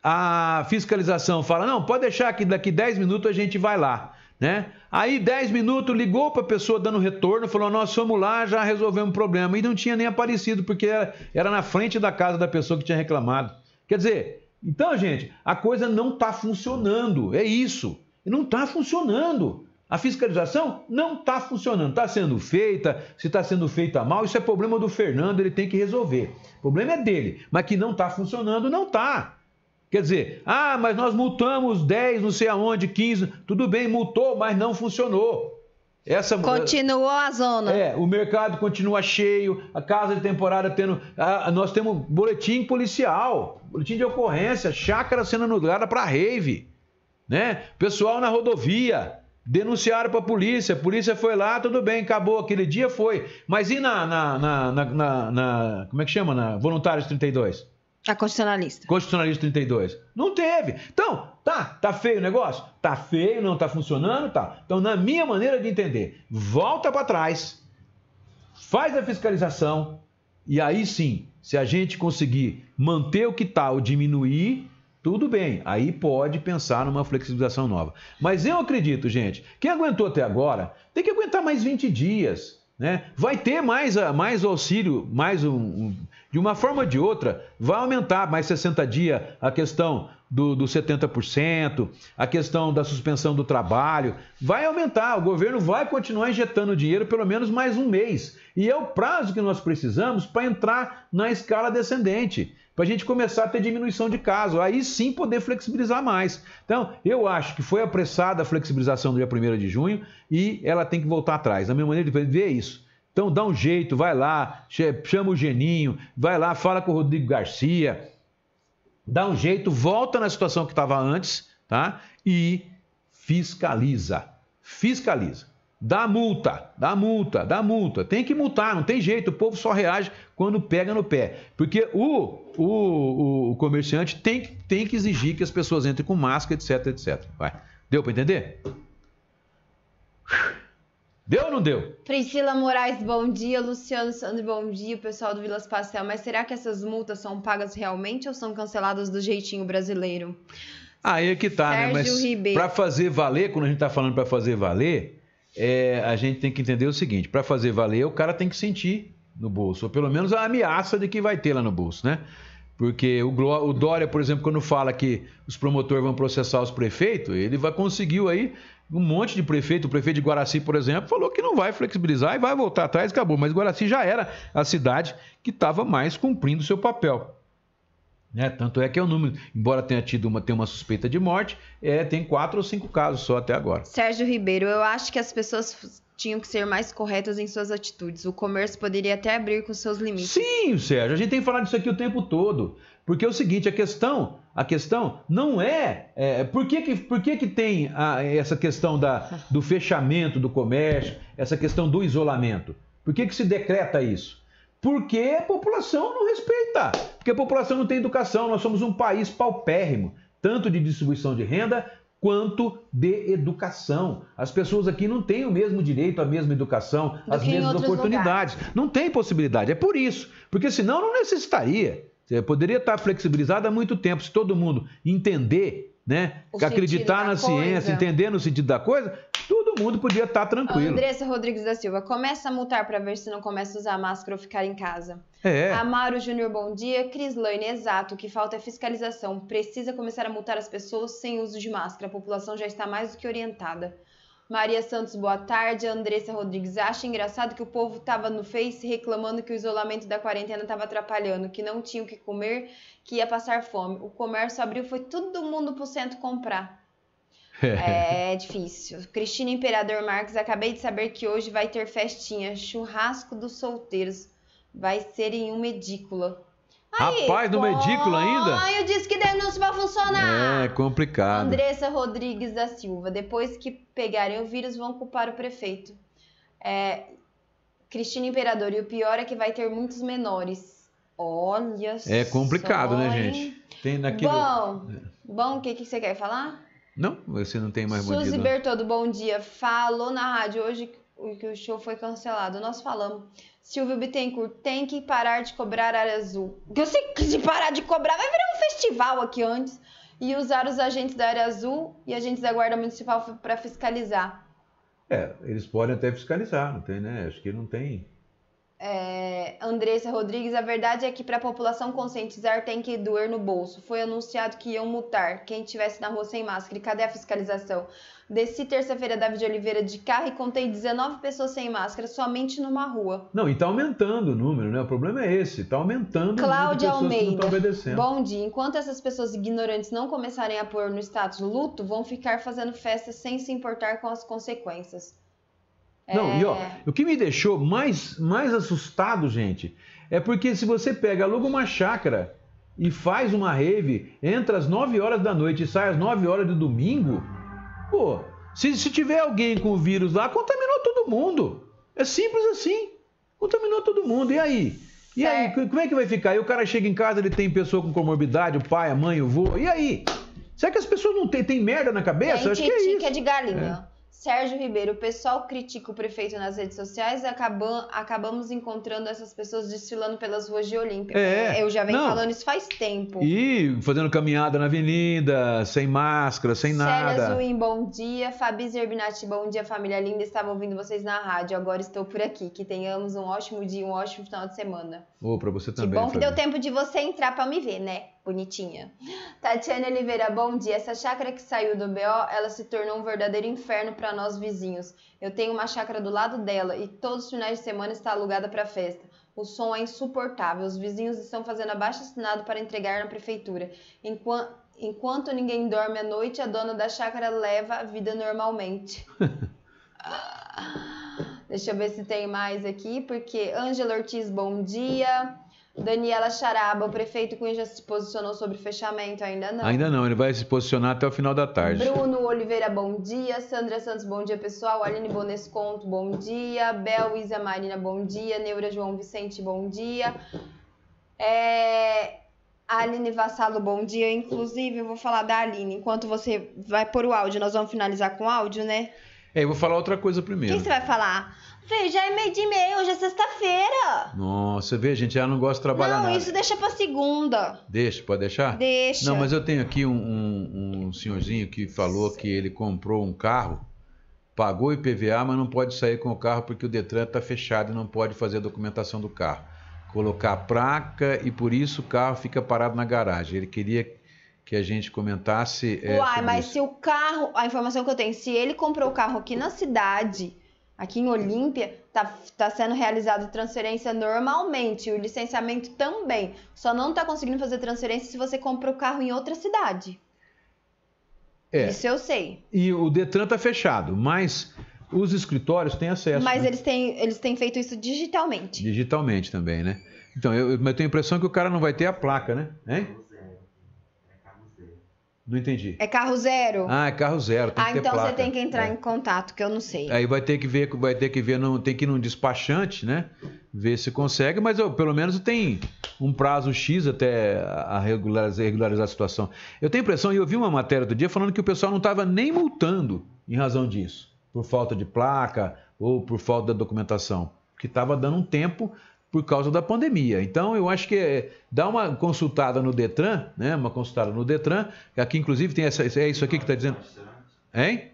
a fiscalização fala: não, pode deixar que daqui 10 minutos a gente vai lá. Né? Aí 10 minutos ligou para a pessoa dando retorno, falou: nós fomos lá, já resolvemos o problema. E não tinha nem aparecido, porque era, era na frente da casa da pessoa que tinha reclamado. Quer dizer, então, gente, a coisa não está funcionando. É isso. Não está funcionando. A fiscalização não está funcionando. Está sendo feita, se está sendo feita mal, isso é problema do Fernando, ele tem que resolver. O problema é dele. Mas que não está funcionando, não está. Quer dizer, ah, mas nós multamos 10, não sei aonde, 15. Tudo bem, multou, mas não funcionou. Essa, Continuou a zona. é, o mercado continua cheio, a casa de temporada tendo. ah, nós temos boletim policial, boletim de ocorrência, chácara sendo anulada para rave. Né? Pessoal na rodovia. Denunciaram para a polícia, a polícia foi lá, tudo bem, acabou, aquele dia foi. Mas e na. na, na, na, na- na- como é que chama? Na Voluntários 32? A constitucionalista. Constitucionalista 32. Não teve. Então, tá, tá feio o negócio? Tá feio, não tá funcionando, tá. Então, na minha maneira de entender, volta para trás, faz a fiscalização e aí sim, se a gente conseguir manter o que tá ou diminuir, tudo bem, aí pode pensar numa flexibilização nova. Mas eu acredito, gente, quem aguentou até agora tem que aguentar mais 20 dias. Né? Vai ter mais, mais auxílio, mais um, um, de uma forma ou de outra, vai aumentar mais 60 dias a questão do, do 70%, a questão da suspensão do trabalho, vai aumentar. O governo vai continuar injetando dinheiro pelo menos mais um mês. E é o prazo que nós precisamos para entrar na escala descendente para a gente começar a ter diminuição de casos, aí sim poder flexibilizar mais. Então, eu acho que foi apressada a flexibilização do dia 1 de junho e ela tem que voltar atrás. A minha maneira de ver isso. Então, dá um jeito, vai lá, chama o Geninho, vai lá, fala com o Rodrigo Garcia, dá um jeito, volta na situação que estava antes, tá? E fiscaliza. Fiscaliza. Dá multa, dá multa, dá multa. Tem que multar, não tem jeito. O povo só reage quando pega no pé. Porque o, o, o comerciante tem, tem que exigir que as pessoas entrem com máscara, etc, etc. Vai. Deu para entender? Deu ou não deu? Priscila Moraes, bom dia. Luciano Sandro, bom dia. O pessoal do Vilas Pastel. Mas será que essas multas são pagas realmente ou são canceladas do jeitinho brasileiro? Aí é que tá, Sérgio né? Mas para fazer valer, quando a gente tá falando para fazer valer, é, a gente tem que entender o seguinte: para fazer valer, o cara tem que sentir no bolso, ou pelo menos a ameaça de que vai ter lá no bolso, né? Porque o, Gló- o Dória, por exemplo, quando fala que os promotores vão processar os prefeitos, ele vai conseguiu aí um monte de prefeito. O prefeito de Guaraci, por exemplo, falou que não vai flexibilizar e vai voltar atrás, acabou. Mas Guaraci já era a cidade que estava mais cumprindo seu papel. Né? Tanto é que é o número, embora tenha tido uma, tenha uma suspeita de morte, é, tem quatro ou cinco casos só até agora. Sérgio Ribeiro, eu acho que as pessoas tinham que ser mais corretas em suas atitudes. O comércio poderia até abrir com seus limites. Sim, Sérgio, a gente tem falado disso aqui o tempo todo. Porque é o seguinte, a questão, a questão não é, é, por, que, que, por que, que tem a- essa questão da, do fechamento do comércio, essa questão do isolamento? Por que, que se decreta isso? Porque a população não respeita, porque a população não tem educação. Nós somos um país paupérrimo, tanto de distribuição de renda quanto de educação. As pessoas aqui não têm o mesmo direito à mesma educação, Do em mesmas oportunidades. Não tem possibilidade. É por isso. Porque senão não necessitaria. Você poderia estar flexibilizado há muito tempo. Se todo mundo entender, né? O acreditar na da ciência, coisa. entender no sentido da coisa, todo mundo podia estar tranquilo. Andressa Rodrigues da Silva, começa a multar para ver se não começa a usar máscara ou ficar em casa. É. Amaro Júnior, bom dia. Cris Lane, exato. O que falta é fiscalização. Precisa começar a multar as pessoas sem uso de máscara. A população já está mais do que orientada. Maria Santos, boa tarde. Andressa Rodrigues, acha engraçado que o povo estava no Face reclamando que o isolamento da quarentena estava atrapalhando, que não tinha o que comer, que ia passar fome. O comércio abriu, foi todo mundo pro centro comprar. É difícil. Cristina Imperador Marques, acabei de saber que hoje vai ter festinha, churrasco dos solteiros. Vai ser em uma edícula. Aí, Rapaz, numa edícula ainda? Ai, eu disse que denúncia vai funcionar. É complicado. Andressa Rodrigues da Silva. Depois que pegarem o vírus, vão culpar o prefeito. É, Cristina Imperador. E o pior é que vai ter muitos menores. Olha É complicado, só, né, gente? Tem naquilo. Bom, bom, o que, que você quer falar? Não, você não tem mais Suzy bandido. não. Bertoldo, bom dia. Falou na rádio hoje que o show foi cancelado. Nós falamos. Silvio Bittencourt, tem que parar de cobrar área azul. Eu sei que se parar de cobrar, vai virar um festival aqui antes. E usar os agentes da área azul e agentes da Guarda Municipal para fiscalizar. É, eles podem até fiscalizar, não tem, né? Acho que não tem. É, Andressa Rodrigues, a verdade é que para a população conscientizar tem que doer no bolso. Foi anunciado que iam multar quem estivesse na rua sem máscara. E cadê a fiscalização? Desci terça-feira David Oliveira de carro e contei 19 pessoas sem máscara somente numa rua. Não, e tá aumentando o número, né? O problema é esse, tá aumentando Cláudia o número de pessoas que não Almeida. estão obedecendo. Bom dia. Enquanto essas pessoas ignorantes não começarem a pôr no status luto, vão ficar fazendo festas sem se importar com as consequências. Não, É, e ó, o que me deixou mais, mais assustado, gente, é porque se você pega, aluga uma chácara e faz uma rave, entra às 9 horas da noite e sai às 9 horas do domingo, pô, se, se tiver alguém com o vírus lá, contaminou todo mundo. É simples assim. Contaminou todo mundo. E aí? E aí, co- como é que vai ficar? Aí o cara chega em casa, ele tem pessoa com comorbidade, o pai, a mãe, o vô. E aí? Será que as pessoas não têm, têm merda na cabeça? Tem Acho que é titica isso. de galinha. Sérgio Ribeiro, o pessoal critica o prefeito nas redes sociais e acabam, acabamos encontrando essas pessoas desfilando pelas ruas de Olímpia. É, Eu já venho não. falando isso faz tempo. E fazendo caminhada na avenida, sem máscara, sem Célia nada. Zuin, bom dia. Fabi Zerbinati, bom dia, família linda. Estava ouvindo vocês na rádio, agora estou por aqui. Que tenhamos um ótimo dia, um ótimo final de semana. Ô, pra você Que também. bom que Fabi. deu tempo de você entrar pra me ver, né? Bonitinha. Tatiana Oliveira, bom dia. Essa chácara que saiu do BO, ela se tornou um verdadeiro inferno pra nós vizinhos. Eu tenho uma chácara do lado dela e todos os finais de semana está alugada pra festa. O som é insuportável. Os vizinhos estão fazendo abaixo assinado para entregar na prefeitura. Enquanto, enquanto ninguém dorme à noite, a dona da chácara leva a vida normalmente. Deixa eu ver se tem mais aqui, porque Ângela Ortiz, bom dia. Daniela Charaba, o prefeito Cunha já se posicionou sobre fechamento? Ainda não. Ainda não, ele vai se posicionar até o final da tarde. Bruno Oliveira, bom dia. Sandra Santos, bom dia, pessoal. Aline Bonesconto, bom dia. Bel Isa Marina, bom dia. Neura João Vicente, bom dia. É... Aline Vassalo, bom dia. Inclusive, eu vou falar da Aline. Enquanto você vai pôr o áudio, nós vamos finalizar com o áudio, né? É, eu vou falar outra coisa O primeiro. que você vai falar? Fê, já é meio de meia, hoje é sexta-feira. Nossa, vê, gente, ela não gosta de trabalhar Não, nada. isso deixa pra segunda. Deixa, pode deixar? Deixa. Não, mas eu tenho aqui um, um- um senhorzinho que falou que ele comprou um carro, pagou IPVA, mas não pode sair com o carro porque o Detran está fechado e não pode fazer a documentação do carro. Colocar a placa e por isso o carro fica parado na garagem. Ele queria que a gente comentasse. é, Uai, mas isso. se o carro, a informação que eu tenho, se ele comprou o carro aqui na cidade, aqui em Olímpia, tá, tá sendo realizado transferência normalmente, o licenciamento também. Só não tá conseguindo fazer transferência se você comprou o carro em outra cidade. É. Isso eu sei. E o Detran está fechado, mas os escritórios têm acesso. Mas né? eles têm, eles têm feito isso digitalmente. Digitalmente também, né? Então, eu, eu tenho a impressão que o cara não vai ter a placa, né? Hein? Não entendi. É carro zero? Ah, é carro zero, ah, então placa. você tem que entrar É. em contato, que eu não sei. Aí vai ter que ver, vai ter que ver, não, tem que ir num despachante, né? Ver se consegue, mas eu, pelo menos tem um prazo X até a regularizar, regularizar a situação. Eu tenho a impressão, e eu vi uma matéria outro dia falando que o pessoal não estava nem multando em razão disso, por falta de placa ou por falta da documentação, que estava dando um tempo por causa da pandemia. Então, eu acho que é, dá uma consultada no Detran, né? Uma consultada no Detran, aqui inclusive tem essa, é isso aqui que está dizendo. Hein?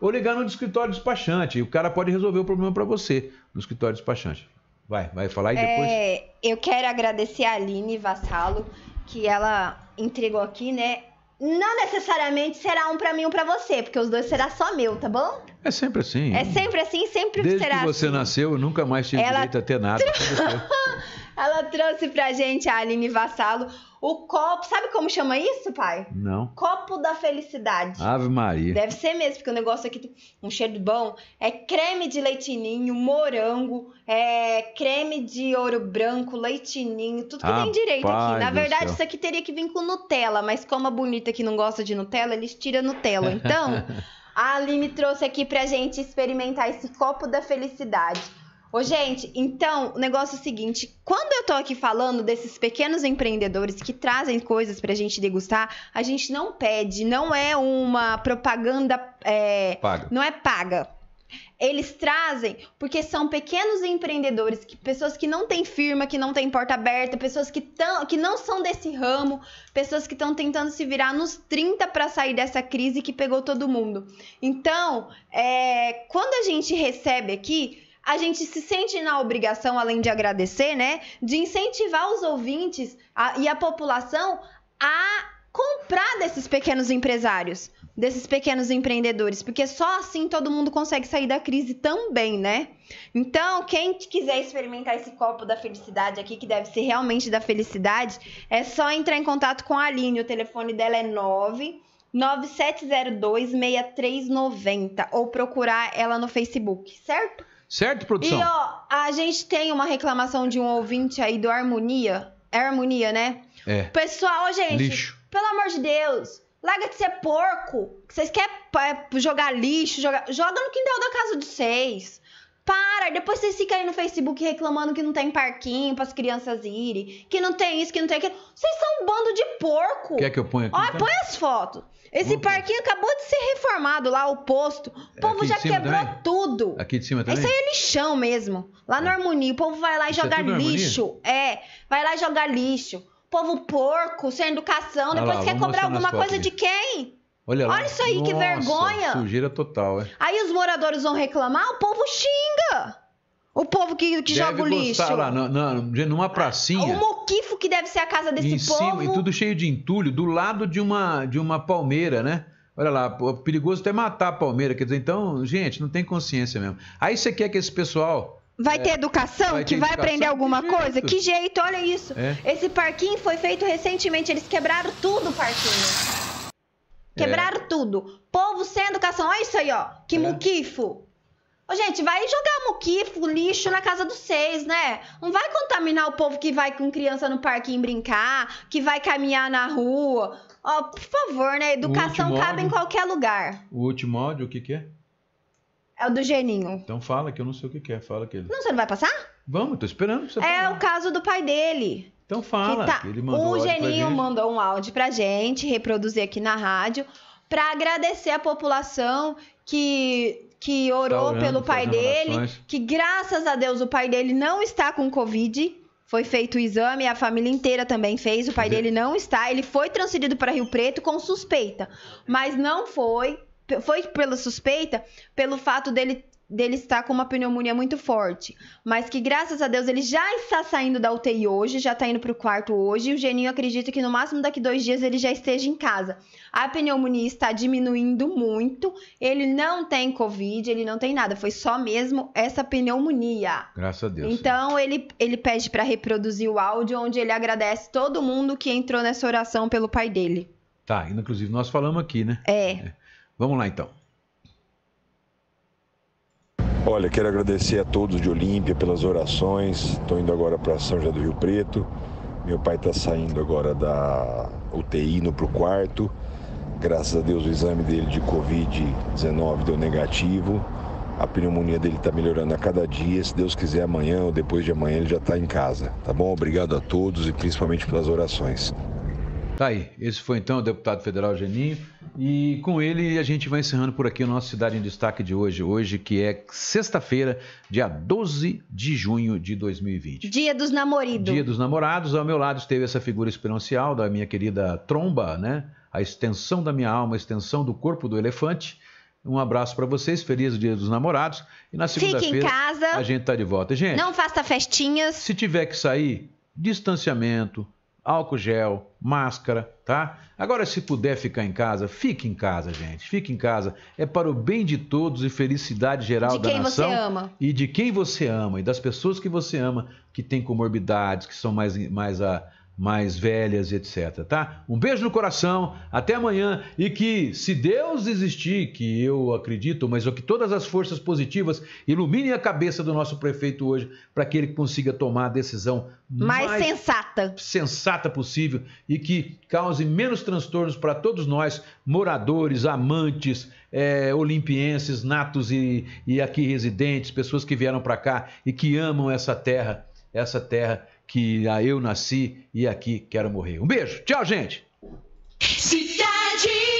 Ou ligar no escritório despachante. O cara pode resolver o problema para você no escritório despachante. Vai, vai falar e depois. É, eu quero agradecer a Aline Vassalo, que ela entregou aqui, né? Não necessariamente será um pra mim e um pra você, porque os dois será só meu, tá bom? É sempre assim. É sempre assim, sempre Desde será que você assim. nasceu, eu nunca mais tive Ela- direito a ter nada. Ela trouxe pra gente, a Aline Vassalo, o copo. Sabe como chama isso, pai? Não. Copo da felicidade. Ave Maria. Deve ser mesmo, porque o negócio aqui tem um cheiro bom. É creme de leitinho, morango, é creme de ouro branco, leitinho, tudo que tem direito aqui. Na verdade, isso aqui teria que vir com Nutella, mas como a bonita que não gosta de Nutella, eles tiram Nutella. Então, a Aline trouxe aqui pra gente experimentar esse copo da felicidade. Ô, gente, então, o negócio é o seguinte: quando eu tô aqui falando desses pequenos empreendedores que trazem coisas pra gente degustar, a gente não pede, não é uma propaganda. é, Paga. Não é paga. Eles trazem porque são pequenos empreendedores, que, pessoas que não têm firma, que não têm porta aberta, pessoas que, tão, que não são desse ramo, pessoas que estão tentando se virar nos 30 para sair dessa crise que pegou todo mundo. Então, é, quando a gente recebe aqui, a gente se sente na obrigação, além de agradecer, né, de incentivar os ouvintes a- e a população a comprar desses pequenos empresários, desses pequenos empreendedores, porque só assim todo mundo consegue sair da crise também, né? Então, quem quiser experimentar esse copo da felicidade aqui, que deve ser realmente da felicidade, é só entrar em contato com a Aline. O telefone dela é 9 9702-6390 ou procurar ela no Facebook, certo? Certo, produção? E ó, a gente tem uma reclamação de um ouvinte aí do Harmonia. É Harmonia, né? É. Pessoal, gente, Lixo. pelo amor de Deus, larga de ser porco. Vocês querem é, jogar lixo, jogar... joga no quintal da casa de vocês. Para, depois vocês ficam aí no Facebook reclamando que não tem parquinho para as crianças irem, que não tem isso, que não tem aquilo. Vocês são um bando de porco. Quer que eu ponha aqui? Olha, então? põe as fotos. Esse parquinho acabou de ser reformado lá, o posto. O povo aqui de já quebrou também? tudo. Aqui de cima também? Isso aí é lixão mesmo. Lá no Harmonia, o povo vai lá e Isso é jogar tudo no Harmonia? lixo. É, vai lá e jogar lixo. Povo porco, sem educação, depois lá, quer cobrar alguma coisa aqui. de quem? Olha. Olha isso aí, que Nossa, vergonha. Sujeira total, é. Aí os moradores vão reclamar, o povo xinga. O povo que, que Deve joga o lixo. lá, na- na- numa O pracinha. moquifo que deve ser a casa desse em cima, povo. e tudo cheio de entulho, do lado de uma, de uma palmeira, né? Olha lá, perigoso até matar a palmeira. Quer dizer, então, gente, não tem consciência mesmo. Aí você quer que esse pessoal. Vai é, ter educação? vai que ter vai educação? aprender alguma Que coisa? Que jeito, olha isso. É. Esse parquinho foi feito recentemente, eles quebraram tudo o parquinho. Quebraram tudo. Povo sem educação, olha isso aí, ó. Que muquifo. Ô, gente, vai jogar muquifo, lixo na casa dos seis, né? Não vai contaminar o povo que vai com criança no parquinho brincar, que vai caminhar na rua. Ó, por favor, né? Educação cabe em áudio. qualquer lugar. O último áudio, o que, que é? É o do Geninho. Então fala que eu não sei o que, que é. Fala que ele. Não, você não vai passar? Vamos, tô esperando você É falar. o caso do pai dele. Então fala. Tá- ele mandou o Geninho mandou um áudio pra gente, reproduzir aqui na rádio, pra agradecer a população que, que orou Tá orando, pelo pai dele, orações. que graças a Deus o pai dele não está com Covid. Foi feito o exame, a família inteira também fez. O pai dele não está. Ele foi transferido para Rio Preto com suspeita, mas não foi. Foi pela suspeita, pelo fato dele dele estar com uma pneumonia muito forte, mas que graças a Deus ele já está saindo da UTI hoje, já está indo para o quarto hoje, e o Geninho acredita que no máximo daqui dois dias ele já esteja em casa. A pneumonia está diminuindo muito, ele não tem Covid, ele não tem nada, foi só mesmo essa pneumonia. Graças a Deus. Então ele, ele pede para reproduzir o áudio onde ele agradece todo mundo que entrou nessa oração pelo pai dele. Tá, inclusive nós falamos aqui, né? É. Vamos lá então. Olha, quero agradecer a todos de Olímpia pelas orações. Estou indo agora para São José do Rio Preto. Meu pai está saindo agora da UTI para o quarto. Graças a Deus o exame dele de Covid-19 deu negativo. A pneumonia dele está melhorando a cada dia. Se Deus quiser, amanhã ou depois de amanhã ele já está em casa. Tá bom? Obrigado a todos e principalmente pelas orações. Tá aí, esse foi então o deputado federal Geninho. E com ele a gente vai encerrando por aqui o nosso Cidade em Destaque de hoje. Hoje, que é sexta-feira, dia 12 de junho de 2020. Dia dos namoridos. Dia dos namorados. Ao meu lado esteve essa figura exponencial da minha querida Tromba, né? A extensão da minha alma, a extensão do corpo do elefante. Um abraço para vocês, feliz Dia dos Namorados. E na segunda-feira casa. a gente tá de volta. Gente, Não faça festinhas. se tiver que sair, distanciamento, álcool gel, máscara, tá? Agora, se puder ficar em casa, fique em casa, gente. Fique em casa. É para o bem de todos e felicidade geral De da quem você nação. ama. E de quem você ama e das pessoas que você ama que têm comorbidades, que são mais, mais, a, mais velhas, etc. Tá? Um beijo no coração, até amanhã e que, se Deus existir, que eu acredito, mas que todas as forças positivas iluminem a cabeça do nosso prefeito hoje para que ele consiga tomar a decisão Mais, mais sensata. sensata possível e que cause menos transtornos para todos nós, moradores, amantes, é, olimpienses, natos e, e aqui residentes, pessoas que vieram para cá e que amam essa terra, essa terra que ah, eu nasci e aqui quero morrer. Um beijo, tchau, gente! Cidade